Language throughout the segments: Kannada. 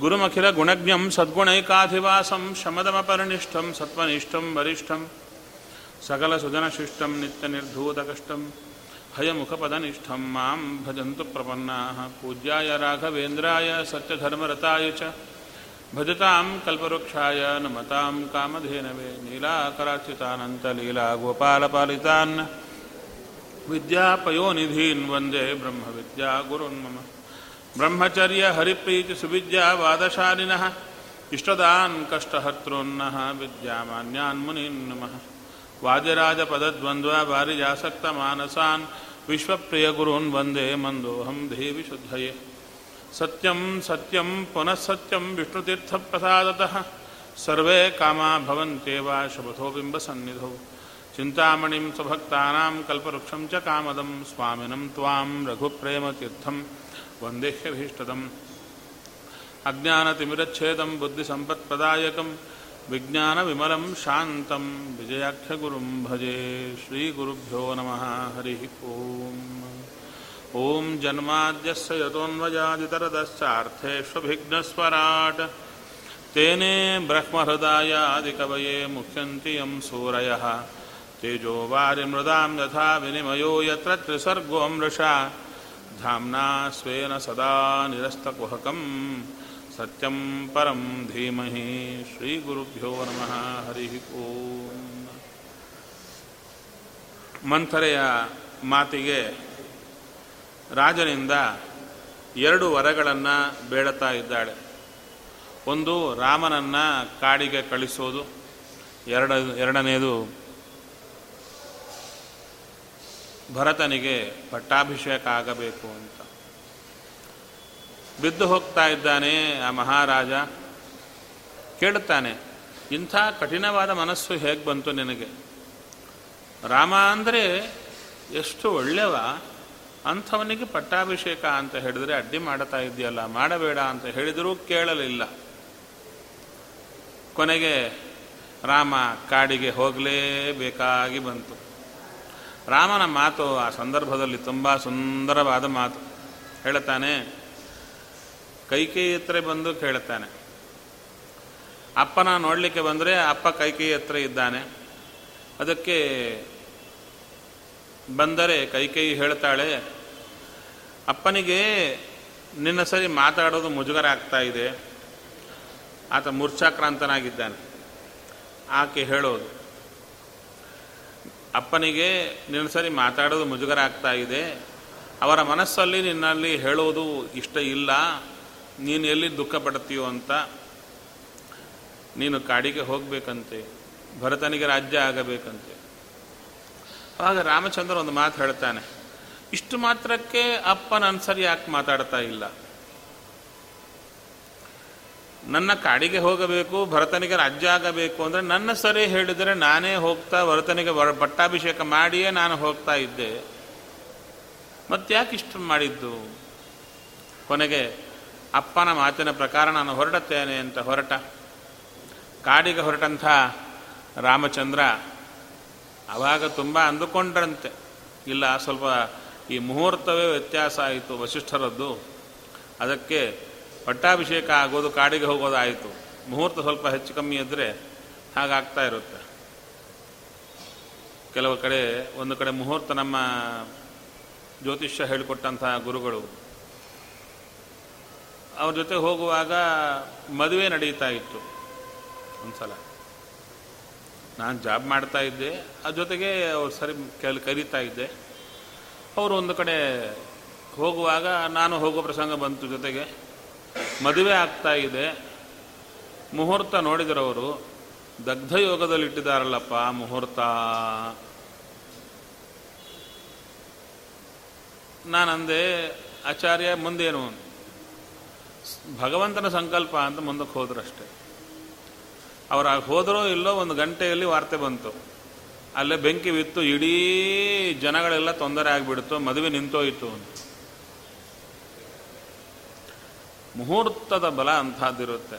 गुरुमखिलगुणज्ञं सद्गुणैकाधिवासं शमदमपरिनिष्ठं सत्त्वनिष्ठं वरिष्ठं सकलसुजनशिष्टं नित्यनिर्धूतकष्टं हयमुखपदनिष्ठं माँ भजन्तु प्रपन्नाः पूज्याय राघवेन्द्राय सत्यधर्मरताय च भजतां कल्पवृक्षाय नमतां कामधेनवे नीलाकराच्युतानन्तलीलागोपालपालितान् विद्यापयोनिधीन् वंदे ब्रह्मविद्यागुरुन् मम ಬ್ರಹ್ಮಚರ್ಯ ಹರಿಪ್ರೀತಿ ಸುವಿದ್ಯಾ ವಾದಶಾಲಿನಃ. ಇಷ್ಟದಾನ್ ಕಷ್ಟಹರ್ತೃನ್ನಃ ವಿದ್ಯಾಮಾನ್ಯಾನ್ ಮುನೀನ್ ನಮಃ. ವಾದಿರಾಜಪದದ್ವಂದ್ವ ವಾರಿಜಾಸಕ್ತ ಮಾನಸಾನ್ ವಿಶ್ವಪ್ರಿಯಗುರುನ್ ವಂದೇ ಮಂದೋಹಂ ದೇವಿ ಶುದ್ಧಯೇ ಸತ್ಯಂ ಸತ್ಯಂ ಪುನಃ ಸತ್ಯಂ ವಿಷ್ಣುತೀರ್ಥಪ್ರಸಾದತಃ. ಸರ್ವೇ ಕಾಮಾ ಭವಂತೇವ ಶುಭಥೋಬಿಂಬಸನ್ನಿಧೌ ಚಿಂತಾಮಣಿಂ ಸ್ವಭಕ್ತಾನಾಂ ಕಲ್ಪವೃಕ್ಷಂ ಚ ಕಾಮದಂ ಸ್ವಾಮಿನಂ ತ್ವಾಂ ರಘುಪ್ರೇಮತೀರ್ಥಂ. वन्देह्यभीष्टदम् अज्ञानतिमिरच्छेदं बुद्धिसम्पत्प्रदायकं विज्ञानविमलं शान्तं विजयाख्यगुरुं भजे श्रीगुरुभ्यो नमः, हरिः ओम्। ॐ जन्माद्यस्य यतोऽन्वजादितरदश्चार्थेष्वभिघ्नस्वराट् तेने ब्रह्महृदायादिकवये मुह्यन्ति यं सूरयः। तेजो वारिमृदां यथा विनिमयो यत्र त्रिसर्गो मृषा धाम्ना स्वेन सदा निरस्तकुहकं सत्यं परं धीमहि श्रीगुरुभ्यो नमः हरिः ಓಂ ಮಂಥರೆಯ ಮಾತಿಗೆ ರಾಜನಿಂದ ಎರಡು ವರಗಳನ್ನು ಬೇಡುತ್ತಾ ಇದ್ದಾಳೆ ಒಂದು ರಾಮನನ್ನು ಕಾಡಿಗೆ ಕಳಿಸೋದು ಎರಡ ಎರಡನೆಯದು ಭರತನಿಗೆ ಪಟ್ಟಾಭಿಷೇಕ ಆಗಬೇಕು ಅಂತ. ಬಿದ್ದು ಹೋಗ್ತಾ ಇದ್ದಾನೆ ಆ ಮಹಾರಾಜ. ಕೇಳುತ್ತಾನೆ, ಇಂಥ ಕಠಿಣವಾದ ಮನಸ್ಸು ಹೇಗೆ ಬಂತು ನಿನಗೆ? ರಾಮ ಅಂದರೆ ಎಷ್ಟು ಒಳ್ಳೆಯವ ಅಂಥವನಿಗೆ ಪಟ್ಟಾಭಿಷೇಕ ಅಂತ ಹೇಳಿದರೆ ಅಡ್ಡಿ ಮಾಡ್ತಾ ಇದೆಯಲ್ಲ ಮಾಡಬೇಡ ಅಂತ ಹೇಳಿದರೂ ಕೇಳಲಿಲ್ಲ. ಕೊನೆಗೆ ರಾಮ ಕಾಡಿಗೆ ಹೋಗಲೇಬೇಕಾಗಿ ಬಂತು. ರಾಮನ ಮಾತು ಆ ಸಂದರ್ಭದಲ್ಲಿ ತುಂಬ ಸುಂದರವಾದ ಮಾತು. ಹೇಳುತ್ತಾನೆ ಕೈಕೇಯಿ ಹತ್ರ ಬಂದು ಕೇಳುತ್ತಾನೆ. ಅಪ್ಪನ ನೋಡಲಿಕ್ಕೆ ಬಂದರೆ ಅಪ್ಪ ಕೈಕೇಯಿ ಹತ್ರ ಇದ್ದಾನೆ. ಅದಕ್ಕೆ ಬಂದರೆ ಕೈಕೇಯಿ ಹೇಳ್ತಾಳೆ, ಅಪ್ಪನಿಗೆ ನಿನ್ನ ಸರಿ ಮಾತಾಡೋದು ಮುಜುಗರ ಆಗ್ತಾ ಇದೆ. ಆತ ಮೂರ್ಛಾಕ್ರಾಂತನಾಗಿದ್ದಾನೆ. ಆಕೆ ಹೇಳೋದು ಅಪ್ಪನಿಗೆ ನಿನ್ನ ಸರಿ ಮಾತಾಡೋದು ಮುಜುಗರ ಆಗ್ತಾ ಇದೆ. ಅವರ ಮನಸ್ಸಲ್ಲಿ ನಿನ್ನಲ್ಲಿ ಹೇಳೋದು ಇಷ್ಟ ಇಲ್ಲ. ನೀನು ಎಲ್ಲಿ ದುಃಖ ಪಡ್ತೀಯೋ ಅಂತ ನೀನು ಕಾಡಿಗೆ ಹೋಗಬೇಕಂತೆ. ಭರತನಿಗೆ ರಾಜ್ಯ ಆಗಬೇಕಂತೆ. ಆಗ ರಾಮಚಂದ್ರ ಒಂದು ಮಾತು ಹೇಳ್ತಾನೆ, ಇಷ್ಟು ಮಾತ್ರಕ್ಕೆ ಅಪ್ಪ ನನ್ನ ಸರಿ ಯಾಕೆ ಮಾತಾಡ್ತಾ ಇಲ್ಲ? ನನ್ನ ಕಾಡಿಗೆ ಹೋಗಬೇಕು, ಭರತನಿಗೆ ರಾಜ್ಯ ಆಗಬೇಕು ಅಂದರೆ ನನ್ನ ಸರಿ ಹೇಳಿದರೆ ನಾನೇ ಹೋಗ್ತಾ ಭರತನಿಗೆ ಪಟ್ಟಾಭಿಷೇಕ ಮಾಡಿಯೇ ನಾನು ಹೋಗ್ತಾ ಇದ್ದೆ. ಮತ್ತ್ಯಾಕೆ ಇಷ್ಟು ಮಾಡಿದ್ದು? ಕೊನೆಗೆ, ಅಪ್ಪನ ಮಾತಿನ ಪ್ರಕಾರ ನಾನು ಹೊರಡುತ್ತೇನೆ ಅಂತ ಹೊರಟ. ಕಾಡಿಗೆ ಹೊರಟಂಥ ರಾಮಚಂದ್ರ ಆವಾಗ ತುಂಬ ಅಂದುಕೊಂಡ್ರಂತೆ. ಇಲ್ಲ, ಸ್ವಲ್ಪ ಈ ಮುಹೂರ್ತವೇ ವ್ಯತ್ಯಾಸ ಆಯಿತು ವಸಿಷ್ಠರದ್ದು. ಅದಕ್ಕೆ ಪಟ್ಟಾಭಿಷೇಕ ಆಗೋದು ಕಾಡಿಗೆ ಹೋಗೋದಾಯಿತು. ಮುಹೂರ್ತ ಸ್ವಲ್ಪ ಹೆಚ್ಚು ಕಮ್ಮಿ ಇದ್ದರೆ ಹಾಗಾಗ್ತಾ ಇರುತ್ತೆ. ಕೆಲವು ಕಡೆ, ಒಂದು ಕಡೆ ಮುಹೂರ್ತ ನಮ್ಮ ಜ್ಯೋತಿಷ್ಯ ಹೇಳಿಕೊಟ್ಟಂತಹ ಗುರುಗಳು. ಅವ್ರ ಜೊತೆ ಹೋಗುವಾಗ ಮದುವೆ ನಡೀತಾ ಇತ್ತು. ಒಂದ್ಸಲ. ನಾನು ಜಾಬ್ ಮಾಡ್ತಾ ಇದ್ದೆ. ಅದ್ರ ಜೊತೆಗೆ ಅವ್ರು ಸರಿ ಕೆಲ, ಕರೀತಾ ಇದ್ದೆ. ಅವರು ಒಂದು ಕಡೆ ಹೋಗುವಾಗ ನಾನು ಹೋಗೋ ಪ್ರಸಂಗ ಬಂತು ಜೊತೆಗೆ. ಮದುವೆ ಆಗ್ತಾ ಇದೆ. ಮುಹೂರ್ತ ನೋಡಿದರವರು ದಗ್ಧ ಯೋಗದಲ್ಲಿ ಇಟ್ಟಿದ್ದಾರಲ್ಲಪ್ಪ ಮುಹೂರ್ತ. ನಾನಂದೆ, ಆಚಾರ್ಯ, ಮುಂದೇನು? ಭಗವಂತನ ಸಂಕಲ್ಪ ಅಂತ ಮುಂದಕ್ಕೆ ಹೋದ್ರಷ್ಟೆ. ಅವ್ರು ಹೋದರೋ ಇಲ್ಲೋ ಒಂದು ಗಂಟೆಯಲ್ಲಿ ವಾರ್ತೆ ಬಂತು. ಅಲ್ಲೇ ಬೆಂಕಿ ಬಿತ್ತು, ಇಡೀ ಜನಗಳೆಲ್ಲ ತೊಂದರೆ ಆಗಿಬಿಡ್ತು, ಮದುವೆ ನಿಂತೋಯಿತು ಅಂತ. ಮುಹೂರ್ತದ ಬಲ ಅಂಥದ್ದಿರುತ್ತೆ.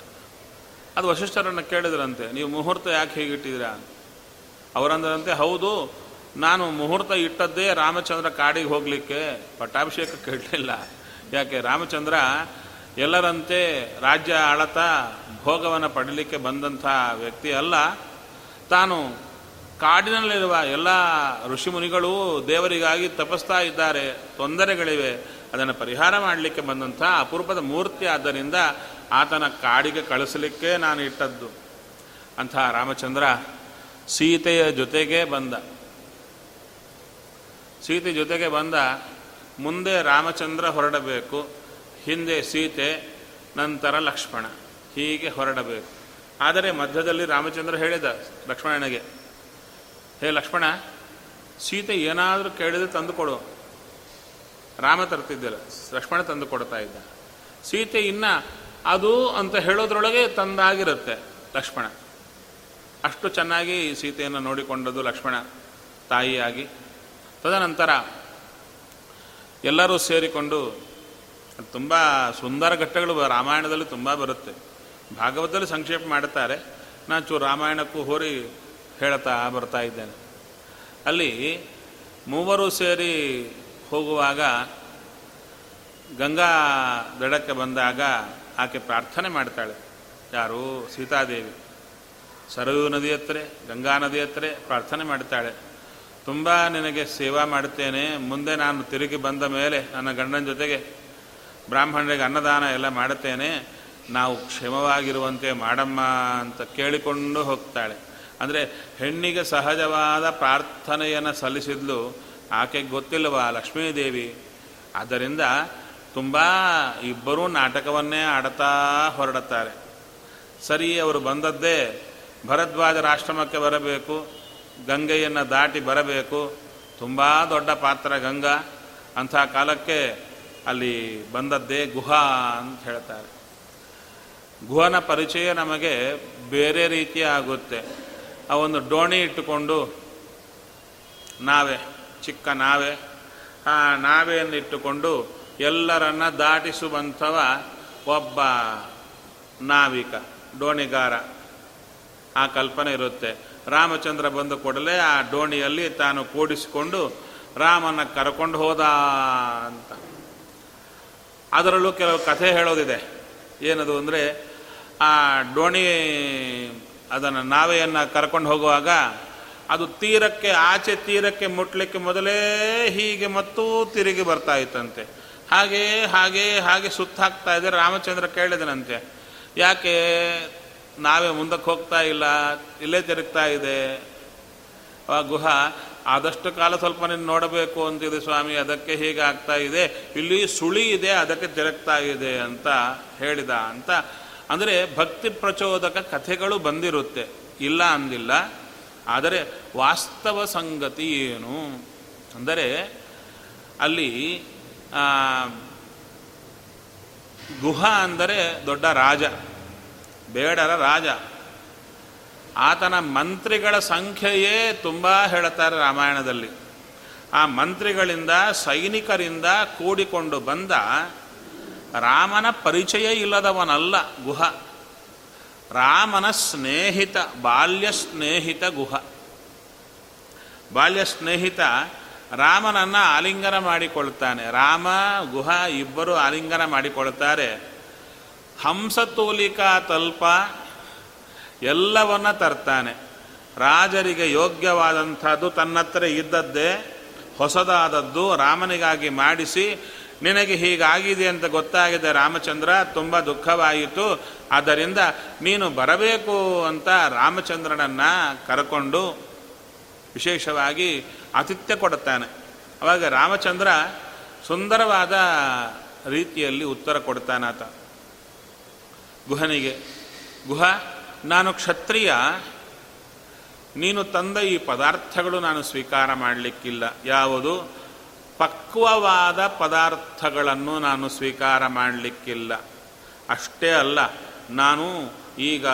ಅದು ವಶಿಷ್ಠರನ್ನು ಕೇಳಿದ್ರಂತೆ, ನೀವು ಮುಹೂರ್ತ ಯಾಕೆ ಹೀಗಿಟ್ಟಿದ್ದೀರಾ ಅವರಂದ್ರಂತೆ, ಹೌದು, ನಾನು ಮುಹೂರ್ತ ಇಟ್ಟದ್ದೇ ರಾಮಚಂದ್ರ ಕಾಡಿಗೆ ಹೋಗಲಿಕ್ಕೆ ಪಟ್ಟಾಭಿಷೇಕ ಕೇಳಲಿಲ್ಲ. ಯಾಕೆ, ರಾಮಚಂದ್ರ ಎಲ್ಲರಂತೆ ರಾಜ್ಯ ಆಳತಾ ಭೋಗವನ್ನು ಪಡೀಲಿಕ್ಕೆ ಬಂದಂಥ ವ್ಯಕ್ತಿ ಅಲ್ಲ. ತಾನು ಕಾಡಿನಲ್ಲಿರುವ ಎಲ್ಲ ಋಷಿಮುನಿಗಳು ದೇವರಿಗಾಗಿ ತಪಸ್ತಾ ಇದ್ದಾರೆ. ತೊಂದರೆಗಳಿವೆ. ಅದನ್ನು ಪರಿಹಾರ ಮಾಡಲಿಕ್ಕೆ ಬಂದಂಥ ಅಪೂರ್ವದ ಮೂರ್ತಿ ಆದ್ದರಿಂದ ಆತನ ಕಾಡಿಗೆ ಕಳಿಸಲಿಕ್ಕೆ ನಾನು ಇಟ್ಟದ್ದು. ಅಂಥ ರಾಮಚಂದ್ರ ಸೀತೆಯ ಜೊತೆಗೆ ಬಂದ. ಸೀತೆ ಜೊತೆಗೆ ಬಂದ, ಮುಂದೆ ರಾಮಚಂದ್ರ ಹೊರಡಬೇಕು, ಹಿಂದೆ ಸೀತೆ, ನಂತರ ಲಕ್ಷ್ಮಣ, ಹೀಗೆ ಹೊರಡಬೇಕು. ಆದರೆ ಮಧ್ಯದಲ್ಲಿ ರಾಮಚಂದ್ರ ಹೇಳಿದ ಲಕ್ಷ್ಮಣನಿಗೆ, ಹೇ ಲಕ್ಷ್ಮಣ, ಸೀತೆ ಏನಾದರೂ ಕೇಳಿದರೆ ತಂದುಕೊಡು ರಾಮ ತರ್ತಿದ್ದಿಲ್ಲ. ಲಕ್ಷ್ಮಣ ತಂದು ಕೊಡ್ತಾ ಇದ್ದ. ಸೀತೆ ಇನ್ನ ಅದು ಅಂತ ಹೇಳೋದ್ರೊಳಗೆ ತಂದಾಗಿರುತ್ತೆ ಲಕ್ಷ್ಮಣ. ಅಷ್ಟು ಚೆನ್ನಾಗಿ ಸೀತೆಯನ್ನು ನೋಡಿಕೊಂಡದ್ದು ಲಕ್ಷ್ಮಣ ತಾಯಿಯಾಗಿ. ತದನಂತರ ಎಲ್ಲರೂ ಸೇರಿಕೊಂಡು ತುಂಬ ಸುಂದರ ಘಟ್ಟಗಳು ರಾಮಾಯಣದಲ್ಲಿ ತುಂಬ ಬರುತ್ತೆ. ಭಾಗವತದಲ್ಲಿ ಸಂಕ್ಷೇಪ ಮಾಡುತ್ತಾರೆ. ನಾನು ಚೂರು ರಾಮಾಯಣಕ್ಕೂ ಹೋರಿ ಹೇಳ್ತಾ ಬರ್ತಾ ಇದ್ದೇನೆ. ಅಲ್ಲಿ ಮೂವರು ಸೇರಿ ಹೋಗುವಾಗ ಗಂಗಾ ದಡಕ್ಕೆ ಬಂದಾಗ ಆಕೆ ಪ್ರಾರ್ಥನೆ ಮಾಡ್ತಾಳೆ. ಯಾರು? ಸೀತಾದೇವಿ. ಸರಯೂ ನದಿ ಹತ್ರ, ಗಂಗಾ ನದಿ ಹತ್ರ ಪ್ರಾರ್ಥನೆ ಮಾಡ್ತಾಳೆ. ತುಂಬ ನಿನಗೆ ಸೇವಾ ಮಾಡುತ್ತೇನೆ. ಮುಂದೆ ನಾನು ತಿರುಗಿ ಬಂದ ಮೇಲೆ ನನ್ನ ಗಂಡನ ಜೊತೆಗೆ ಬ್ರಾಹ್ಮಣರಿಗೆ ಅನ್ನದಾನ ಎಲ್ಲ ಮಾಡುತ್ತೇನೆ. ನಾವು ಕ್ಷಮವಾಗಿರುವಂತೆ ಮಾಡಮ್ಮ ಅಂತ ಕೇಳಿಕೊಂಡು ಹೋಗ್ತಾಳೆ. ಅಂದರೆ ಹೆಣ್ಣಿಗೆ ಸಹಜವಾದ ಪ್ರಾರ್ಥನೆಯನ್ನು ಸಲ್ಲಿಸಿದ್ಲು. ಆಕೆಗೆ ಗೊತ್ತಿಲ್ಲವಾ ಲಕ್ಷ್ಮೀದೇವಿ? ಆದ್ದರಿಂದ ತುಂಬ ಇಬ್ಬರೂ ನಾಟಕವನ್ನೇ ಆಡ್ತಾ ಹೊರಡುತ್ತಾರೆ. ಸರಿ, ಅವರು ಬಂದದ್ದೇ ಭರದ್ವಾಜರ ಆಶ್ರಮಕ್ಕೆ ಬರಬೇಕು, ಗಂಗೆಯನ್ನು ದಾಟಿ ಬರಬೇಕು. ತುಂಬ ದೊಡ್ಡ ಪಾತ್ರ ಗಂಗಾ. ಅಂಥ ಕಾಲಕ್ಕೆ ಅಲ್ಲಿ ಬಂದದ್ದೇ ಗುಹಾ ಅಂತ ಹೇಳ್ತಾರೆ. ಗುಹನ ಪರಿಚಯ ನಮಗೆ ಬೇರೆ ರೀತಿ ಆಗುತ್ತೆ ಆ ಒಂದು ಡೋಣಿ ಇಟ್ಟುಕೊಂಡು ನಾವೆ ಚಿಕ್ಕ ನಾವೆ. ಆ ನಾವೆಯನ್ನಿಟ್ಟುಕೊಂಡು ಎಲ್ಲರನ್ನ ದಾಟಿಸುವಂಥವ ಒಬ್ಬ ನಾವಿಕ, ಡೋಣಿಗಾರ. ಆ ಕಲ್ಪನೆ ಇರುತ್ತೆ. ರಾಮಚಂದ್ರ ಬಂದ ಕೂಡಲೇ ಆ ಡೋಣಿಯಲ್ಲಿ ತಾನು ಕೂಡಿಸಿಕೊಂಡು ರಾಮನ ಕರ್ಕೊಂಡು ಹೋದ ಅಂತ. ಅದರಲ್ಲೂ ಕೆಲವು ಕಥೆ ಹೇಳೋದಿದೆ. ಏನದು ಅಂದರೆ ಆ ಡೋಣಿ ಅದನ್ನು ನಾವೆಯನ್ನು ಕರ್ಕೊಂಡು ಹೋಗುವಾಗ ಅದು ತೀರಕ್ಕೆ, ಆಚೆ ತೀರಕ್ಕೆ ಮುಟ್ಲಿಕ್ಕೆ ಮೊದಲೇ ಹೀಗೆ ಮತ್ತೂ ತಿರುಗಿ ಬರ್ತಾ ಇತ್ತಂತೆ. ಹಾಗೆ ಹಾಗೆ ಹಾಗೆ ಸುತ್ತಾಕ್ತಾ ಇದೆ. ರಾಮಚಂದ್ರ ಕೇಳಿದನಂತೆ, ಯಾಕೆ ನಾವೇ ಮುಂದಕ್ಕೆ ಹೋಗ್ತಾ ಇಲ್ಲ? ಇಲ್ಲೇ ತಿರುಗ್ತಾ ಇದೆ. ಆ ಗುಹ, ಆದಷ್ಟು ಕಾಲ ಸ್ವಲ್ಪ ನೀನು ನೋಡಬೇಕು, ಅಂತಿದೆ ಸ್ವಾಮಿ. ಅದಕ್ಕೆ ಹೀಗೆ ಆಗ್ತಾ ಇದೆ. ಇಲ್ಲಿ ಸುಳಿ ಇದೆ, ಅದಕ್ಕೆ ತಿರುಗ್ತಾ ಇದೆ, ಅಂತ ಹೇಳಿದ ಅಂತ. ಅಂದರೆ ಭಕ್ತಿ ಪ್ರಚೋದಕ ಕಥೆಗಳು ಬಂದಿರುತ್ತೆ. ಇಲ್ಲ ಅಂದಿಲ್ಲ. ಆದರೆ ವಾಸ್ತವ ಸಂಗತಿ ಏನು? ಅಂದರೆ ಅಲ್ಲಿ ಗುಹ ಅಂದರೆ ದೊಡ್ಡ ರಾಜ, ಬೇಡರ ರಾಜ. ಆತನ ಮಂತ್ರಿಗಳ ಸಂಖ್ಯೆಯೇ ತುಂಬ ಹೇಳುತ್ತಾರೆ ರಾಮಾಯಣದಲ್ಲಿ. ಆ ಮಂತ್ರಿಗಳಿಂದ, ಸೈನಿಕರಿಂದ ಕೂಡಿಕೊಂಡು ಬಂದ ರಾಮನ ಪರಿಚಯ ಇಲ್ಲದವನಲ್ಲ ಗುಹ. ರಾಮನ ಸ್ನೇಹಿತ, ಬಾಲ್ಯ ಸ್ನೇಹಿತ ಗುಹ. ಬಾಲ್ಯ ಸ್ನೇಹಿತ ರಾಮನನ್ನು ಆಲಿಂಗನ ಮಾಡಿಕೊಳ್ತಾನೆ. ರಾಮ, ಗುಹ ಇಬ್ಬರು ಆಲಿಂಗನ ಮಾಡಿಕೊಳ್ತಾರೆ. ಹಂಸತೂಲಿಕಾ ತಲ್ಪ ಎಲ್ಲವನ್ನ ತರ್ತಾನೆ. ರಾಜರಿಗೆ ಯೋಗ್ಯವಾದಂಥದ್ದು ತನ್ನತ್ರ ಇದ್ದದ್ದೇ ಹೊಸದಾದದ್ದು ರಾಮನಿಗಾಗಿ ಮಾಡಿಸಿ ನಿನಗೆ ಹೀಗಾಗಿದೆ ಅಂತ ಗೊತ್ತಾಗಿದೆ ರಾಮಚಂದ್ರ, ತುಂಬ ದುಃಖವಾಯಿತು. ಆದ್ದರಿಂದ ನೀನು ಬರಬೇಕು ಅಂತ ರಾಮಚಂದ್ರನನ್ನು ಕರ್ಕೊಂಡು ವಿಶೇಷವಾಗಿ ಆತಿಥ್ಯ ಕೊಡುತ್ತಾನೆ. ಅವಾಗ ರಾಮಚಂದ್ರ ಸುಂದರವಾದ ರೀತಿಯಲ್ಲಿ ಉತ್ತರ ಕೊಡ್ತಾನಾತ ಗುಹನಿಗೆ, ಗುಹ, ನಾನು ಕ್ಷತ್ರಿಯ. ನೀನು ತಂದ ಈ ಪದಾರ್ಥಗಳು ನಾನು ಸ್ವೀಕಾರ ಮಾಡಲಿಕ್ಕಿಲ್ಲ. ಯಾವುದು? ಪಕ್ವವಾದ ಪದಾರ್ಥಗಳನ್ನು ನಾನು ಸ್ವೀಕಾರ ಮಾಡಲಿಕ್ಕಿಲ್ಲ. ಅಷ್ಟೇ ಅಲ್ಲ, ನಾನು ಈಗ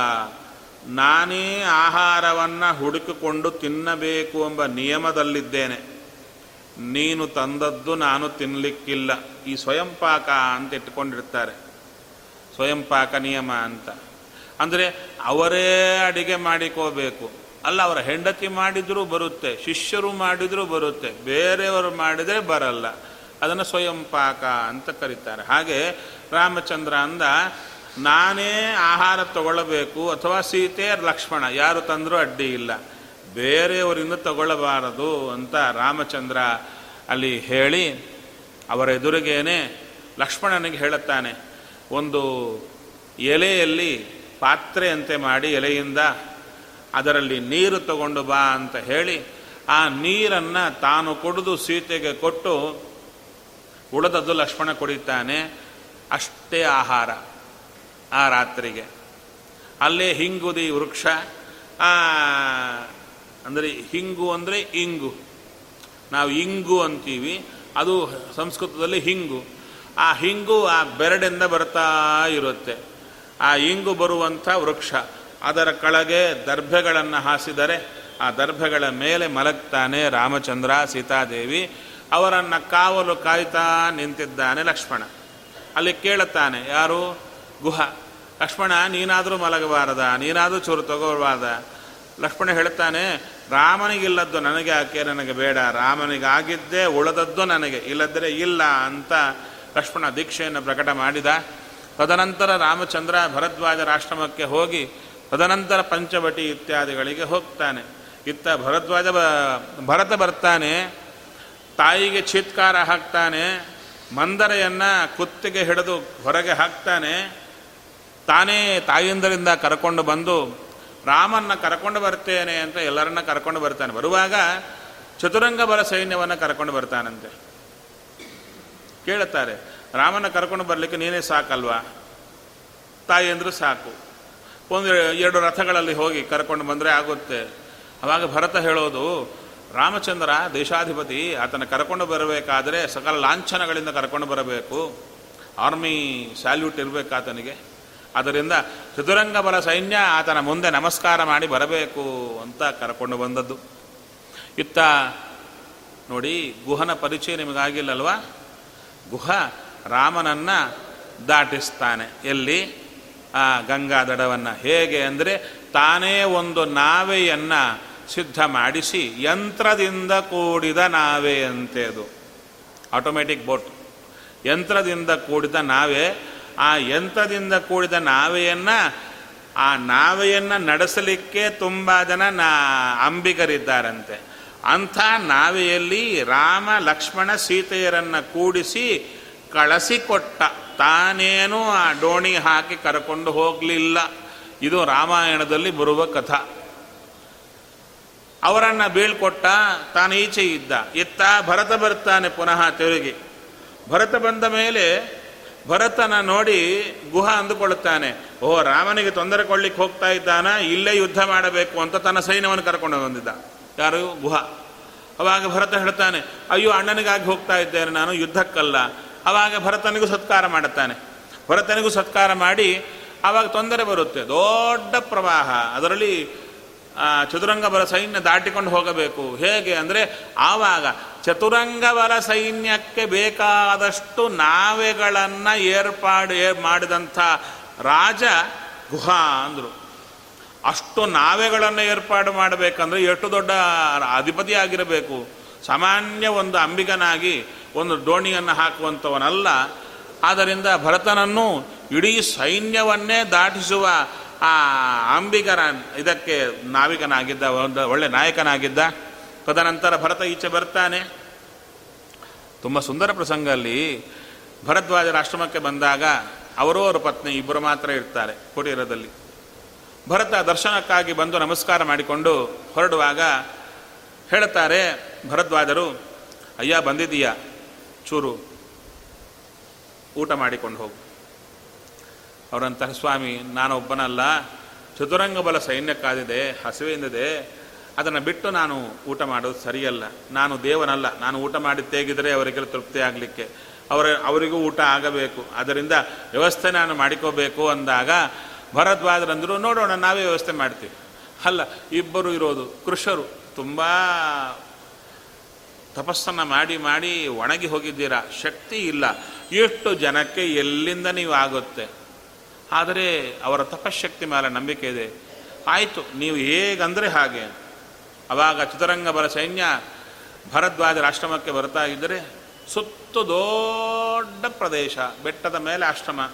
ನಾನೇ ಆಹಾರವನ್ನು ಹುಡುಕಿಕೊಂಡು ತಿನ್ನಬೇಕು ಎಂಬ ನಿಯಮದಲ್ಲಿದ್ದೇನೆ. ನೀನು ತಂದದ್ದು ನಾನು ತಿನ್ನಲಿಕ್ಕಿಲ್ಲ ಈ ಸ್ವಯಂಪಾಕ ಅಂತ ಇಟ್ಕೊಂಡಿರ್ತಾರೆ ಸ್ವಯಂಪಾಕ ನಿಯಮ ಅಂತ. ಅಂದರೆ ಅವರೇ ಅಡಿಗೆ ಮಾಡಿಕೋಬೇಕು. ಅಲ್ಲ, ಅವರ ಹೆಂಡತಿ ಮಾಡಿದರೂ ಬರುತ್ತೆ, ಶಿಷ್ಯರು ಮಾಡಿದರೂ ಬರುತ್ತೆ, ಬೇರೆಯವರು ಮಾಡಿದರೆ ಬರಲ್ಲ. ಅದನ್ನು ಸ್ವಯಂ ಪಾಕ ಅಂತ ಕರೀತಾರೆ. ಹಾಗೆ ರಾಮಚಂದ್ರ ಅಂದ, ನಾನೇ ಆಹಾರ ತಗೊಳ್ಳಬೇಕು ಅಥವಾ ಸೀತೆ ಲಕ್ಷ್ಮಣ, ಯಾರು ತಂದರೂ ಅಡ್ಡಿ ಇಲ್ಲ. ಬೇರೆಯವರಿಂದ ತಗೊಳ್ಳಬಾರದು ಅಂತ ರಾಮಚಂದ್ರ ಅಲ್ಲಿ ಹೇಳಿ, ಅವರ ಎದುರಿಗೇನೆ ಲಕ್ಷ್ಮಣನಿಗೆ ಹೇಳುತ್ತಾನೆ, ಒಂದು ಎಲೆಯಲ್ಲಿ ಪಾತ್ರೆಯಂತೆ ಮಾಡಿ ಎಲೆಯಿಂದ ಅದರಲ್ಲಿ ನೀರು ತಗೊಂಡು ಬಾ ಅಂತ ಹೇಳಿ ಆ ನೀರನ್ನು ತಾನು ಕುಡಿದು ಸೀತೆಗೆ ಕೊಟ್ಟು ಉಳಿದದ್ದು ಲಕ್ಷ್ಮಣ ಕುಡಿತಾನೆ. ಅಷ್ಟೇ ಆಹಾರ ಆ ರಾತ್ರಿಗೆ. ಅಲ್ಲೇ ಹಿಂಗುದಿ ವೃಕ್ಷ ಅಂದರೆ ಹಿಂಗು ಅಂದರೆ ಇಂಗು. ನಾವು ಇಂಗು ಅಂತೀವಿ, ಅದು ಸಂಸ್ಕೃತದಲ್ಲಿ ಹಿಂಗು. ಆ ಹಿಂಗು ಆ ಬೆರಡಿಂದ ಬರ್ತಾ ಇರುತ್ತೆ. ಆ ಇಂಗು ಬರುವಂಥ ವೃಕ್ಷ. ಅದರ ಕೆಳಗೆ ದರ್ಭೆಗಳನ್ನು ಹಾಸಿದರೆ ಆ ದರ್ಭೆಗಳ ಮೇಲೆ ಮಲಗ್ತಾನೆ ರಾಮಚಂದ್ರ ಸೀತಾದೇವಿ. ಅವರನ್ನು ಕಾವಲು ಕಾಯ್ತಾ ನಿಂತಿದ್ದಾನೆ ಲಕ್ಷ್ಮಣ. ಅಲ್ಲಿ ಕೇಳುತ್ತಾನೆ, ಯಾರು? ಗುಹ. ಲಕ್ಷ್ಮಣ, ನೀನಾದರೂ ಮಲಗಬಾರದ? ನೀನಾದರೂ ಚೂರು ತಗೋಬಾರ್ದ? ಲಕ್ಷ್ಮಣ ಹೇಳ್ತಾನೆ ರಾಮನಿಗಿಲ್ಲದ್ದು ನನಗೆ ಆಕೆ ನನಗೆ ಬೇಡ. ರಾಮನಿಗಾಗಿದ್ದೇ ಉಳದದ್ದು ನನಗೆ. ಇಲ್ಲದ್ರೆ ಇಲ್ಲ ಅಂತ ಲಕ್ಷ್ಮಣ ದೀಕ್ಷೆಯನ್ನು ಪ್ರಕಟ ಮಾಡಿದ. ತದನಂತರ ರಾಮಚಂದ್ರ ಭರದ್ವಾಜರ ಆಶ್ರಮಕ್ಕೆ ಹೋಗಿ ತದನಂತರ ಪಂಚವಟಿ ಇತ್ಯಾದಿಗಳಿಗೆ ಹೋಗ್ತಾನೆ. ಇತ್ತ ಭರದ್ವಾಜ ಭರತ ಬರ್ತಾನೆ, ತಾಯಿಗೆ ಚೀತ್ಕಾರ ಹಾಕ್ತಾನೆ, ಮಂದರೆಯನ್ನು ಕುತ್ತಿಗೆ ಹಿಡಿದು ಹೊರಗೆ ಹಾಕ್ತಾನೆ, ತಾನೇ ತಾಯಿಂದರಿಂದ ಕರ್ಕೊಂಡು ಬಂದು, ರಾಮನ್ನ ಕರ್ಕೊಂಡು ಬರ್ತೇನೆ ಅಂತ ಎಲ್ಲರನ್ನ ಕರ್ಕೊಂಡು ಬರ್ತಾನೆ. ಬರುವಾಗ ಚತುರಂಗ ಬಲ ಸೈನ್ಯವನ್ನು ಕರ್ಕೊಂಡು ಬರ್ತಾನಂತೆ. ಕೇಳುತ್ತಾರೆ, ರಾಮನ ಕರ್ಕೊಂಡು ಬರಲಿಕ್ಕೆ ನೀನೇ ಸಾಕಲ್ವಾ? ತಾಯಿ ಅಂದರೂ ಸಾಕು. ಒಂದು ಎರಡು ರಥಗಳಲ್ಲಿ ಹೋಗಿ ಕರ್ಕೊಂಡು ಬಂದರೆ ಆಗುತ್ತೆ. ಅವಾಗ ಭರತ ಹೇಳೋದು, ರಾಮಚಂದ್ರ ದೇಶಾಧಿಪತಿ, ಆತನ ಕರ್ಕೊಂಡು ಬರಬೇಕಾದರೆ ಸಕಲ ಲಾಂಛನಗಳಿಂದ ಕರ್ಕೊಂಡು ಬರಬೇಕು. ಆರ್ಮಿ ಸ್ಯಾಲ್ಯೂಟ್ ಇರಬೇಕು ಆತನಿಗೆ. ಅದರಿಂದ ಚದುರಂಗ ಬಲ ಸೈನ್ಯ ಆತನ ಮುಂದೆ ನಮಸ್ಕಾರ ಮಾಡಿ ಬರಬೇಕು ಅಂತ ಕರ್ಕೊಂಡು ಬಂದದ್ದು. ಇತ್ತ ನೋಡಿ, ಗುಹನ ಪರಿಚಯ ನಿಮಗಾಗಿಲ್ಲಲ್ವಾ? ಗುಹ ರಾಮನನ್ನು ದಾಟಿಸ್ತಾನೆ. ಎಲ್ಲಿ? ಆ ಗಂಗಾ ದಡವನ್ನು ಹೇಗೆ ಅಂದರೆ ತಾನೇ ಒಂದು ನಾವೆಯನ್ನು ಸಿದ್ಧ ಮಾಡಿಸಿ ಯಂತ್ರದಿಂದ ಕೂಡಿದ ನಾವೆ ಅಂತೆ ಅದು. ಆಟೋಮೆಟಿಕ್ ಬೋಟ್ ಯಂತ್ರದಿಂದ ಕೂಡಿದ ನಾವೆ, ಆ ಯಂತ್ರದಿಂದ ಕೂಡಿದ ನಾವೆಯನ್ನು, ಆ ನಾವೆಯನ್ನು ನಡೆಸಲಿಕ್ಕೆ ತುಂಬ ಜನ ನಾ ಅಂಬಿಗರಿದ್ದಾರಂತೆ. ಅಂಥ ನಾವೆಯಲ್ಲಿ ರಾಮ ಲಕ್ಷ್ಮಣ ಸೀತೆಯರನ್ನು ಕೂಡಿಸಿ ಕಳಿಸಿಕೊಟ್ಟ. ತಾನೇನು ಆ ಡೋಣಿ ಹಾಕಿ ಕರ್ಕೊಂಡು ಹೋಗಲಿಲ್ಲ. ಇದು ರಾಮಾಯಣದಲ್ಲಿ ಬರುವ ಕಥಾ. ಅವರನ್ನು ಬೀಳ್ಕೊಟ್ಟ ತಾನು ಈಚೆ ಇದ್ದ. ಇತ್ತ ಭರತ ಬರ್ತಾನೆ ಪುನಃ ತಿರುಗಿ. ಭರತ ಬಂದ ಮೇಲೆ ಭರತನ ನೋಡಿ ಗುಹ ಅಂದುಕೊಳ್ಳುತ್ತಾನೆ. ಓ ರಾಮನಿಗೆ ತೊಂದರೆ ಕೊಡ್ಲಿಕ್ಕೆ ಹೋಗ್ತಾ ಇದ್ದಾನ? ಇಲ್ಲೇ ಯುದ್ಧ ಮಾಡಬೇಕು ಅಂತ ತನ್ನ ಸೈನ್ಯವನ್ನು ಕರ್ಕೊಂಡು ಬಂದಿದ್ದ. ಯಾರು? ಗುಹ. ಅವಾಗ ಭರತ ಹೇಳ್ತಾನೆ, ಅಯ್ಯೋ, ಅಣ್ಣನಿಗಾಗಿ ಹೋಗ್ತಾ ಇದ್ದೇನೆ ನಾನು, ಯುದ್ಧಕ್ಕಲ್ಲ. ಅವಾಗ ಭರತನಿಗೂ ಸತ್ಕಾರ ಮಾಡುತ್ತಾನೆ. ಭರತನಿಗೂ ಸತ್ಕಾರ ಮಾಡಿ ಆವಾಗ ತೊಂದರೆ ಬರುತ್ತೆ. ದೊಡ್ಡ ಪ್ರವಾಹ. ಅದರಲ್ಲಿ ಚತುರಂಗ ಬಲ ಸೈನ್ಯ ದಾಟಿಕೊಂಡು ಹೋಗಬೇಕು. ಹೇಗೆ ಅಂದರೆ, ಆವಾಗ ಚತುರಂಗ ಬಲ ಸೈನ್ಯಕ್ಕೆ ಬೇಕಾದಷ್ಟು ನಾವೆಗಳನ್ನು ಏರ್ಪಾಡು, ಏರ್ ಮಾಡಿದಂಥ ರಾಜ ಗುಹಾ ಅಂದರು. ಅಷ್ಟು ನಾವೆಗಳನ್ನು ಏರ್ಪಾಡು ಮಾಡಬೇಕಂದ್ರೆ ಎಷ್ಟು ದೊಡ್ಡ ಅಧಿಪತಿ ಆಗಿರಬೇಕು. ಸಾಮಾನ್ಯ ಒಂದು ಅಂಬಿಗನಾಗಿ ಒಂದು ದೋಣಿಯನ್ನು ಹಾಕುವಂಥವನಲ್ಲ. ಆದ್ದರಿಂದ ಭರತನನ್ನು ಇಡೀ ಸೈನ್ಯವನ್ನೇ ದಾಟಿಸುವ ಆ ಅಂಬಿಗರ ಇದಕ್ಕೆ ನಾವಿಕನಾಗಿದ್ದ, ಒಂದು ಒಳ್ಳೆ ನಾಯಕನಾಗಿದ್ದ. ತದನಂತರ ಭರತ ಈಚೆ ಬರ್ತಾನೆ. ತುಂಬ ಸುಂದರ ಪ್ರಸಂಗ ಅಲ್ಲಿ ಭರದ್ವಾಜರ ಆಶ್ರಮಕ್ಕೆ ಬಂದಾಗ ಅವರೂ ಅವರ ಪತ್ನಿ ಇಬ್ಬರು ಮಾತ್ರ ಇರ್ತಾರೆ ಕುಟೀರದಲ್ಲಿ. ಭರತ ದರ್ಶನಕ್ಕಾಗಿ ಬಂದು ನಮಸ್ಕಾರ ಮಾಡಿಕೊಂಡು ಹೊರಡುವಾಗ ಹೇಳುತ್ತಾರೆ ಭರದ್ವಾಜರು, ಅಯ್ಯ, ಬಂದಿದ್ದೀಯಾ? ಚೂರು ಊಟ ಮಾಡಿಕೊಂಡು ಹೋಗು. ಅವರಂತಹ, ಸ್ವಾಮಿ ನಾನು ಒಬ್ಬನಲ್ಲ ಚತುರಂಗ ಬಲ ಸೈನ್ಯಕ್ಕಾದಿದೆ ಹಸಿವೆಯಿಂದಿದೆ. ಅದನ್ನು ಬಿಟ್ಟು ನಾನು ಊಟ ಮಾಡೋದು ಸರಿಯಲ್ಲ. ನಾನು ದೇವನಲ್ಲ. ನಾನು ಊಟ ಮಾಡಿ ತೇಗಿದರೆ ಅವರಿಗೆಲ್ಲ ತೃಪ್ತಿ ಆಗಲಿಕ್ಕೆ. ಅವರ, ಅವರಿಗೂ ಊಟ ಆಗಬೇಕು. ಅದರಿಂದ ವ್ಯವಸ್ಥೆ ನಾನು ಮಾಡಿಕೋಬೇಕು ಅಂದಾಗ ಭರದ್ವಾಜರಂದರು, ನೋಡೋಣ, ನಾವೇ ವ್ಯವಸ್ಥೆ ಮಾಡ್ತೀವಿ. ಅಲ್ಲ, ಇಬ್ಬರು ಇರೋದು ಕೃಷರು. ತುಂಬ ತಪಸ್ಸನ್ನು ಮಾಡಿ ಮಾಡಿ ಒಣಗಿ ಹೋಗಿದ್ದೀರಾ? ಶಕ್ತಿ ಇಲ್ಲ. ಎಷ್ಟು ಜನಕ್ಕೆ ಎಲ್ಲಿಂದ ನೀವು ಆಗುತ್ತೆ? ಆದರೆ ಅವರ ತಪಶಕ್ತಿ ಮೇಲೆ ನಂಬಿಕೆ ಇದೆ. ಆಯಿತು, ನೀವು ಹೇಗಂದರೆ ಹಾಗೆ. ಅವಾಗ ಚಿತರಂಗ ಬರ ಸೈನ್ಯ ಭರದ್ವಾಜರ ಆಶ್ರಮಕ್ಕೆ ಬರ್ತಾ ಇದ್ದರೆ ಸುತ್ತು ದೊಡ್ಡ ಪ್ರದೇಶ, ಬೆಟ್ಟದ ಮೇಲೆ ಆಶ್ರಮ.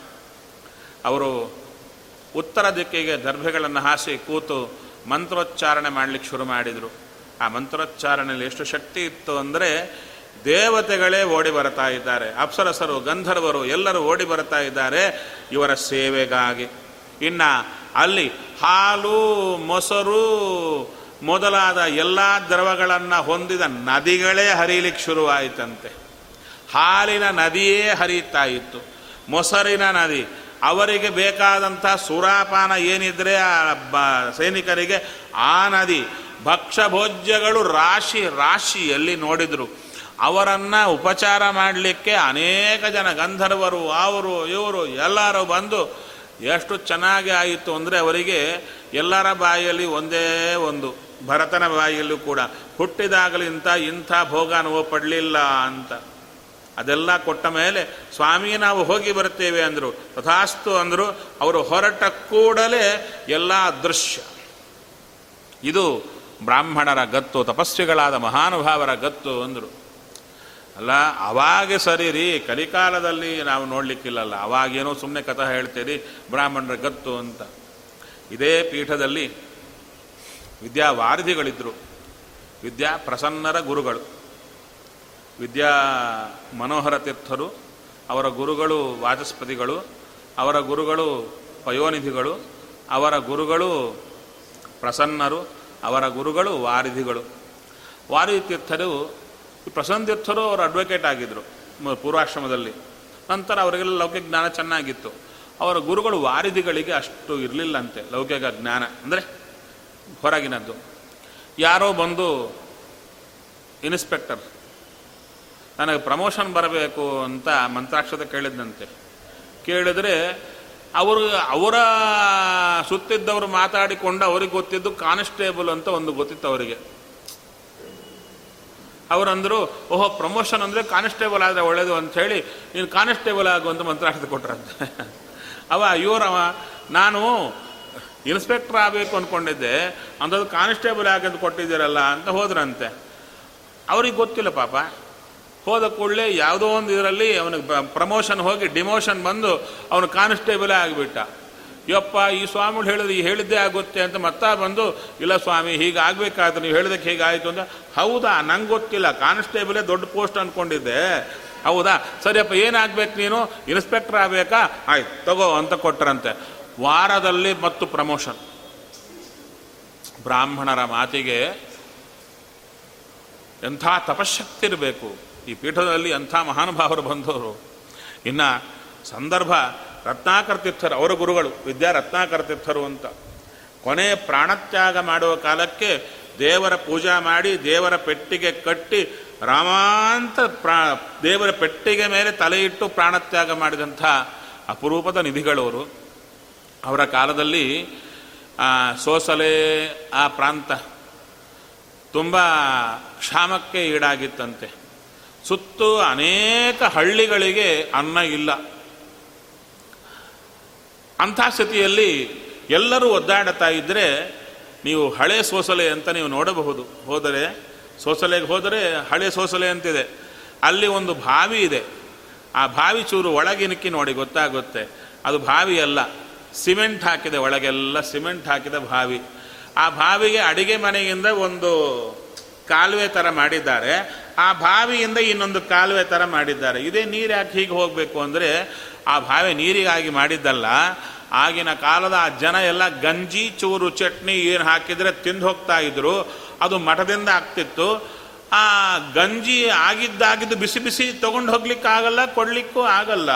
ಅವರು ಉತ್ತರ ದಿಕ್ಕಿಗೆ ದರ್ಭೆಗಳನ್ನು ಹಾಸಿ ಕೂತು ಮಂತ್ರೋಚ್ಚಾರಣೆ ಮಾಡಲಿಕ್ಕೆ ಶುರು ಮಾಡಿದರು. ಆ ಮಂತ್ರೋಚ್ಚಾರಣೆಯಲ್ಲಿ ಎಷ್ಟು ಶಕ್ತಿ ಇತ್ತು ಅಂದರೆ ದೇವತೆಗಳೇ ಓಡಿ ಬರ್ತಾ ಇದ್ದಾರೆ, ಅಪ್ಸರಸರು, ಗಂಧರ್ವರು ಎಲ್ಲರೂ ಓಡಿ ಬರ್ತಾ ಇದ್ದಾರೆ, ಇವರ ಸೇವೆಗಾಗಿ. ಇನ್ನು ಅಲ್ಲಿ ಹಾಲು, ಮೊಸರು ಮೊದಲಾದ ಎಲ್ಲ ದ್ರವಗಳನ್ನು ಹೊಂದಿದ ನದಿಗಳೇ ಹರಿಲಿಕ್ಕೆ ಶುರುವಾಯಿತಂತೆ. ಹಾಲಿನ ನದಿಯೇ ಹರಿಯುತ್ತಾ ಇತ್ತು. ಮೊಸರಿನ ನದಿ, ಅವರಿಗೆ ಬೇಕಾದಂಥ ಸುರಾಪಾನ ಏನಿದ್ರೆ ಆ ಸೈನಿಕರಿಗೆ ಆ ನದಿ ಭಕ್ಷ್ಯಭೋಜ್ಯಗಳು ರಾಶಿ ರಾಶಿ ರಾಶಿಯಲ್ಲಿ ನೋಡಿದರು. ಅವರನ್ನು ಉಪಚಾರ ಮಾಡಲಿಕ್ಕೆ ಅನೇಕ ಜನ ಗಂಧರ್ವರು, ಅವರು, ಇವರು ಎಲ್ಲರೂ ಬಂದು ಎಷ್ಟು ಚೆನ್ನಾಗಿ ಆಯಿತು ಅಂದರೆ ಅವರಿಗೆ ಎಲ್ಲರ ಬಾಯಲ್ಲಿ ಒಂದೇ ಒಂದು, ಭರತನ ಬಾಯಿಯಲ್ಲೂ ಕೂಡ ಹುಟ್ಟಿದಾಗಲಿಂತ ಇಂಥ ಭೋಗ ಅನುಭವ ಪಡಲಿಲ್ಲ ಅಂತ. ಅದೆಲ್ಲ ಕೊಟ್ಟ ಮೇಲೆ ಸ್ವಾಮಿ ನಾವು ಹೋಗಿ ಬರ್ತೇವೆ ಅಂದರು. ತಥಾಸ್ತು ಅಂದರು, ಅವರು ಹೊರಟ ಕೂಡಲೇ ಎಲ್ಲ ದೃಶ್ಯ. ಇದು ಬ್ರಾಹ್ಮಣರ ಗತ್ತು, ತಪಸ್ವಿಗಳಾದ ಮಹಾನುಭಾವರ ಗತ್ತು ಅಂದರು. ಅಲ್ಲ, ಅವಾಗೆ ಸರಿ ರೀ ಕಲಿಕಾಲದಲ್ಲಿ ನಾವು ನೋಡಲಿಕ್ಕಿಲ್ಲಲ್ಲ. ಅವಾಗೇನೋ ಸುಮ್ಮನೆ ಕಥ ಹೇಳ್ತೀರಿ, ಬ್ರಾಹ್ಮಣರ ಗತ್ತು ಅಂತ. ಇದೇ ಪೀಠದಲ್ಲಿ ವಿದ್ಯಾವಾರಧಿಗಳಿದ್ದರು ವಿದ್ಯಾ ಪ್ರಸನ್ನರ ಗುರುಗಳು. ವಿದ್ಯಾ ಮನೋಹರ ತೀರ್ಥರು, ಅವರ ಗುರುಗಳು ವಾಚಸ್ಪತಿಗಳು, ಅವರ ಗುರುಗಳು ಪಯೋನಿಧಿಗಳು, ಅವರ ಗುರುಗಳು ಪ್ರಸನ್ನರು ಅವರ ಗುರುಗಳು, ವಾರಿಧಿಗಳು. ವಾರಿಧಿ ತೀರ್ಥರು ಅವರು ಅಡ್ವೊಕೇಟ್ ಆಗಿದ್ದರು ಪೂರ್ವಾಶ್ರಮದಲ್ಲಿ. ನಂತರ ಅವರಿಗೆಲ್ಲ ಲೌಕಿಕ ಜ್ಞಾನ ಚೆನ್ನಾಗಿತ್ತು. ಅವರ ಗುರುಗಳು ವಾರಿಧಿಗಳಿಗೆ ಅಷ್ಟು ಇರಲಿಲ್ಲಂತೆ, ಲೌಕಿಕ ಜ್ಞಾನ. ಅಂದರೆ ಹೊರಗಿನದ್ದು. ಯಾರೋ ಬಂದು, ಇನ್ಸ್ಪೆಕ್ಟರ್, ನನಗೆ ಪ್ರಮೋಷನ್ ಬರಬೇಕು ಅಂತ ಮಂತ್ರಾಕ್ಷತೆ ಕೇಳಿದ್ದಂತೆ ಕೇಳಿದ್ರೆ ಅವರು, ಅವರ ಸುತ್ತಿದ್ದವರು ಮಾತಾಡಿಕೊಂಡು ಅವ್ರಿಗೆ ಗೊತ್ತಿದ್ದು ಕಾನ್ಸ್ಟೇಬಲ್ ಅಂತ ಒಂದು ಗೊತ್ತಿತ್ತು ಅವರಿಗೆ. ಅವರಂದರು, ಓಹೋ, ಪ್ರಮೋಷನ್ ಅಂದರೆ ಕಾನ್ಸ್ಟೇಬಲ್ ಆದರೆ ಒಳ್ಳೇದು ಅಂತ ಹೇಳಿ, ನೀನು ಕಾನ್ಸ್ಟೇಬಲ್ ಆಗು ಅಂತ ಮಂತ್ರಾಕ್ಷತೆ ಕೊಟ್ರಂತೆ. ಅವ ಇವರವ ನಾನು ಇನ್ಸ್ಪೆಕ್ಟರ್ ಆಗಬೇಕು ಅಂದ್ಕೊಂಡಿದ್ದೆ ಅಂಥದ್ದು ಕಾನ್ಸ್ಟೇಬಲ್ ಆಗಂತ ಕೊಟ್ಟಿದ್ದೀರಲ್ಲ ಅಂತ ಹೋದ್ರಂತೆ. ಅವ್ರಿಗೆ ಗೊತ್ತಿಲ್ಲ ಪಾಪ. ಹೋದ ಕೂಡಲೇ ಯಾವುದೋ ಒಂದು ಇದರಲ್ಲಿ ಅವನಿಗೆ ಪ್ರಮೋಷನ್ ಹೋಗಿ ಡಿಮೋಷನ್ ಬಂದು ಅವನು ಕಾನ್ಸ್ಟೇಬಲೇ ಆಗಿಬಿಟ್ಟ. ಯಪ್ಪ, ಈ ಸ್ವಾಮಿಗಳು ಹೇಳಿದ್ರೆ ಈ ಹೇಳಿದ್ದೇ ಆಗುತ್ತೆ ಅಂತ ಮತ್ತ ಬಂದು, ಇಲ್ಲ ಸ್ವಾಮಿ, ಹೀಗೆ ಆಗ್ಬೇಕಾದ್ರೆ ನೀವು ಹೇಳಿದಕ್ಕೆ ಹೀಗಾಯಿತು ಅಂತ. ಹೌದಾ, ನಂಗೆ ಗೊತ್ತಿಲ್ಲ ಕಾನ್ಸ್ಟೇಬಲೇ ದೊಡ್ಡ ಪೋಸ್ಟ್ ಅಂದ್ಕೊಂಡಿದ್ದೆ ಹೌದಾ? ಸರಿಯಪ್ಪ ಏನಾಗ್ಬೇಕು ನೀನು? ಇನ್ಸ್ಪೆಕ್ಟರ್ ಆಗಬೇಕಾ? ಆಯ್ತು, ತಗೋ ಅಂತ ಕೊಟ್ರಂತೆ. ವಾರದಲ್ಲಿ ಮತ್ತು ಪ್ರಮೋಷನ್ ಬ್ರಾಹ್ಮಣರ ಮಾತಿಗೆ ಎಂಥ ತಪಶಕ್ತಿ ಇರಬೇಕು. ಈ ಪೀಠದಲ್ಲಿ ಅಂಥ ಮಹಾನುಭಾವರು ಬಂದವರು. ಇನ್ನು ಸಂದರ್ಭ ರತ್ನಾಕರ್ತಿರ್ಥರು ಅವರ ಗುರುಗಳು, ವಿದ್ಯಾ ರತ್ನಾಕರ್ತಿರ್ಥರು ಅಂತ. ಕೊನೆ ಪ್ರಾಣತ್ಯಾಗ ಮಾಡುವ ಕಾಲಕ್ಕೆ ದೇವರ ಪೂಜಾ ಮಾಡಿ, ದೇವರ ಪೆಟ್ಟಿಗೆ ಕಟ್ಟಿ, ರಾಮಾಂತ ಪ್ರಾ, ದೇವರ ಪೆಟ್ಟಿಗೆ ಮೇಲೆ ತಲೆಯಿಟ್ಟು ಪ್ರಾಣತ್ಯಾಗ ಮಾಡಿದಂಥ ಅಪರೂಪದ ನಿಧಿಗಳವರು ಅವರ. ಕಾಲದಲ್ಲಿ ಸೋಸಲೆ, ಆ ಪ್ರಾಂತ ತುಂಬ ಕ್ಷಾಮಕ್ಕೆ ಈಡಾಗಿತ್ತಂತೆ. ಸುತ್ತು ಅನೇಕ ಹಳ್ಳಿಗಳಿಗೆ ಅನ್ನ ಇಲ್ಲ. ಅಂಥ ಸ್ಥಿತಿಯಲ್ಲಿ ಎಲ್ಲರೂ ಒದ್ದಾಡುತ್ತಾ ಇದ್ದರೆ ನೀವು ಹಳೆ ಸೋಸಲೆ ಅಂತ ನೀವು ನೋಡಬಹುದು. ಹೋದರೆ ಸೋಸಲೆಗೆ ಹೋದರೆ ಹಳೆ ಸೋಸಲೆ ಅಂತಿದೆ. ಅಲ್ಲಿ ಒಂದು ಬಾವಿ ಇದೆ. ಆ ಬಾವಿ ಚೂರು ಒಳಗಿನಕ್ಕಿ ನೋಡಿ ಗೊತ್ತಾಗುತ್ತೆ. ಅದು ಬಾವಿ ಅಲ್ಲ, ಸಿಮೆಂಟ್ ಹಾಕಿದೆ ಒಳಗೆಲ್ಲ ಸಿಮೆಂಟ್ ಹಾಕಿದ ಬಾವಿ ಆ ಬಾವಿಗೆ ಅಡಿಗೆ ಮನೆಯಿಂದ ಒಂದು ಕಾಲುವೆ ಥರ ಮಾಡಿದ್ದಾರೆ. ಆ ಬಾವಿಯಿಂದ ಇನ್ನೊಂದು ಕಾಲುವೆ ಥರ ಮಾಡಿದ್ದಾರೆ. ಇದೇ ನೀರು ಯಾಕೆ ಹೀಗೆ ಹೋಗಬೇಕು ಅಂದರೆ ಆ ಬಾವಿ ನೀರಿಗಾಗಿ ಮಾಡಿದ್ದಲ್ಲ. ಆಗಿನ ಕಾಲದ ಆ ಜನ ಎಲ್ಲ ಗಂಜಿ, ಚೂರು, ಚಟ್ನಿ ಏನು ಹಾಕಿದರೆ ತಿಂದು ಹೋಗ್ತಾ ಇದ್ರು. ಅದು ಮಠದಿಂದ ಆಗ್ತಿತ್ತು. ಆ ಗಂಜಿ ಆಗಿದ್ದಾಗಿದ್ದು ಬಿಸಿ ಬಿಸಿ ತೊಗೊಂಡು ಹೋಗ್ಲಿಕ್ಕಾಗಲ್ಲ, ಕೊಡಲಿಕ್ಕೂ ಆಗಲ್ಲ.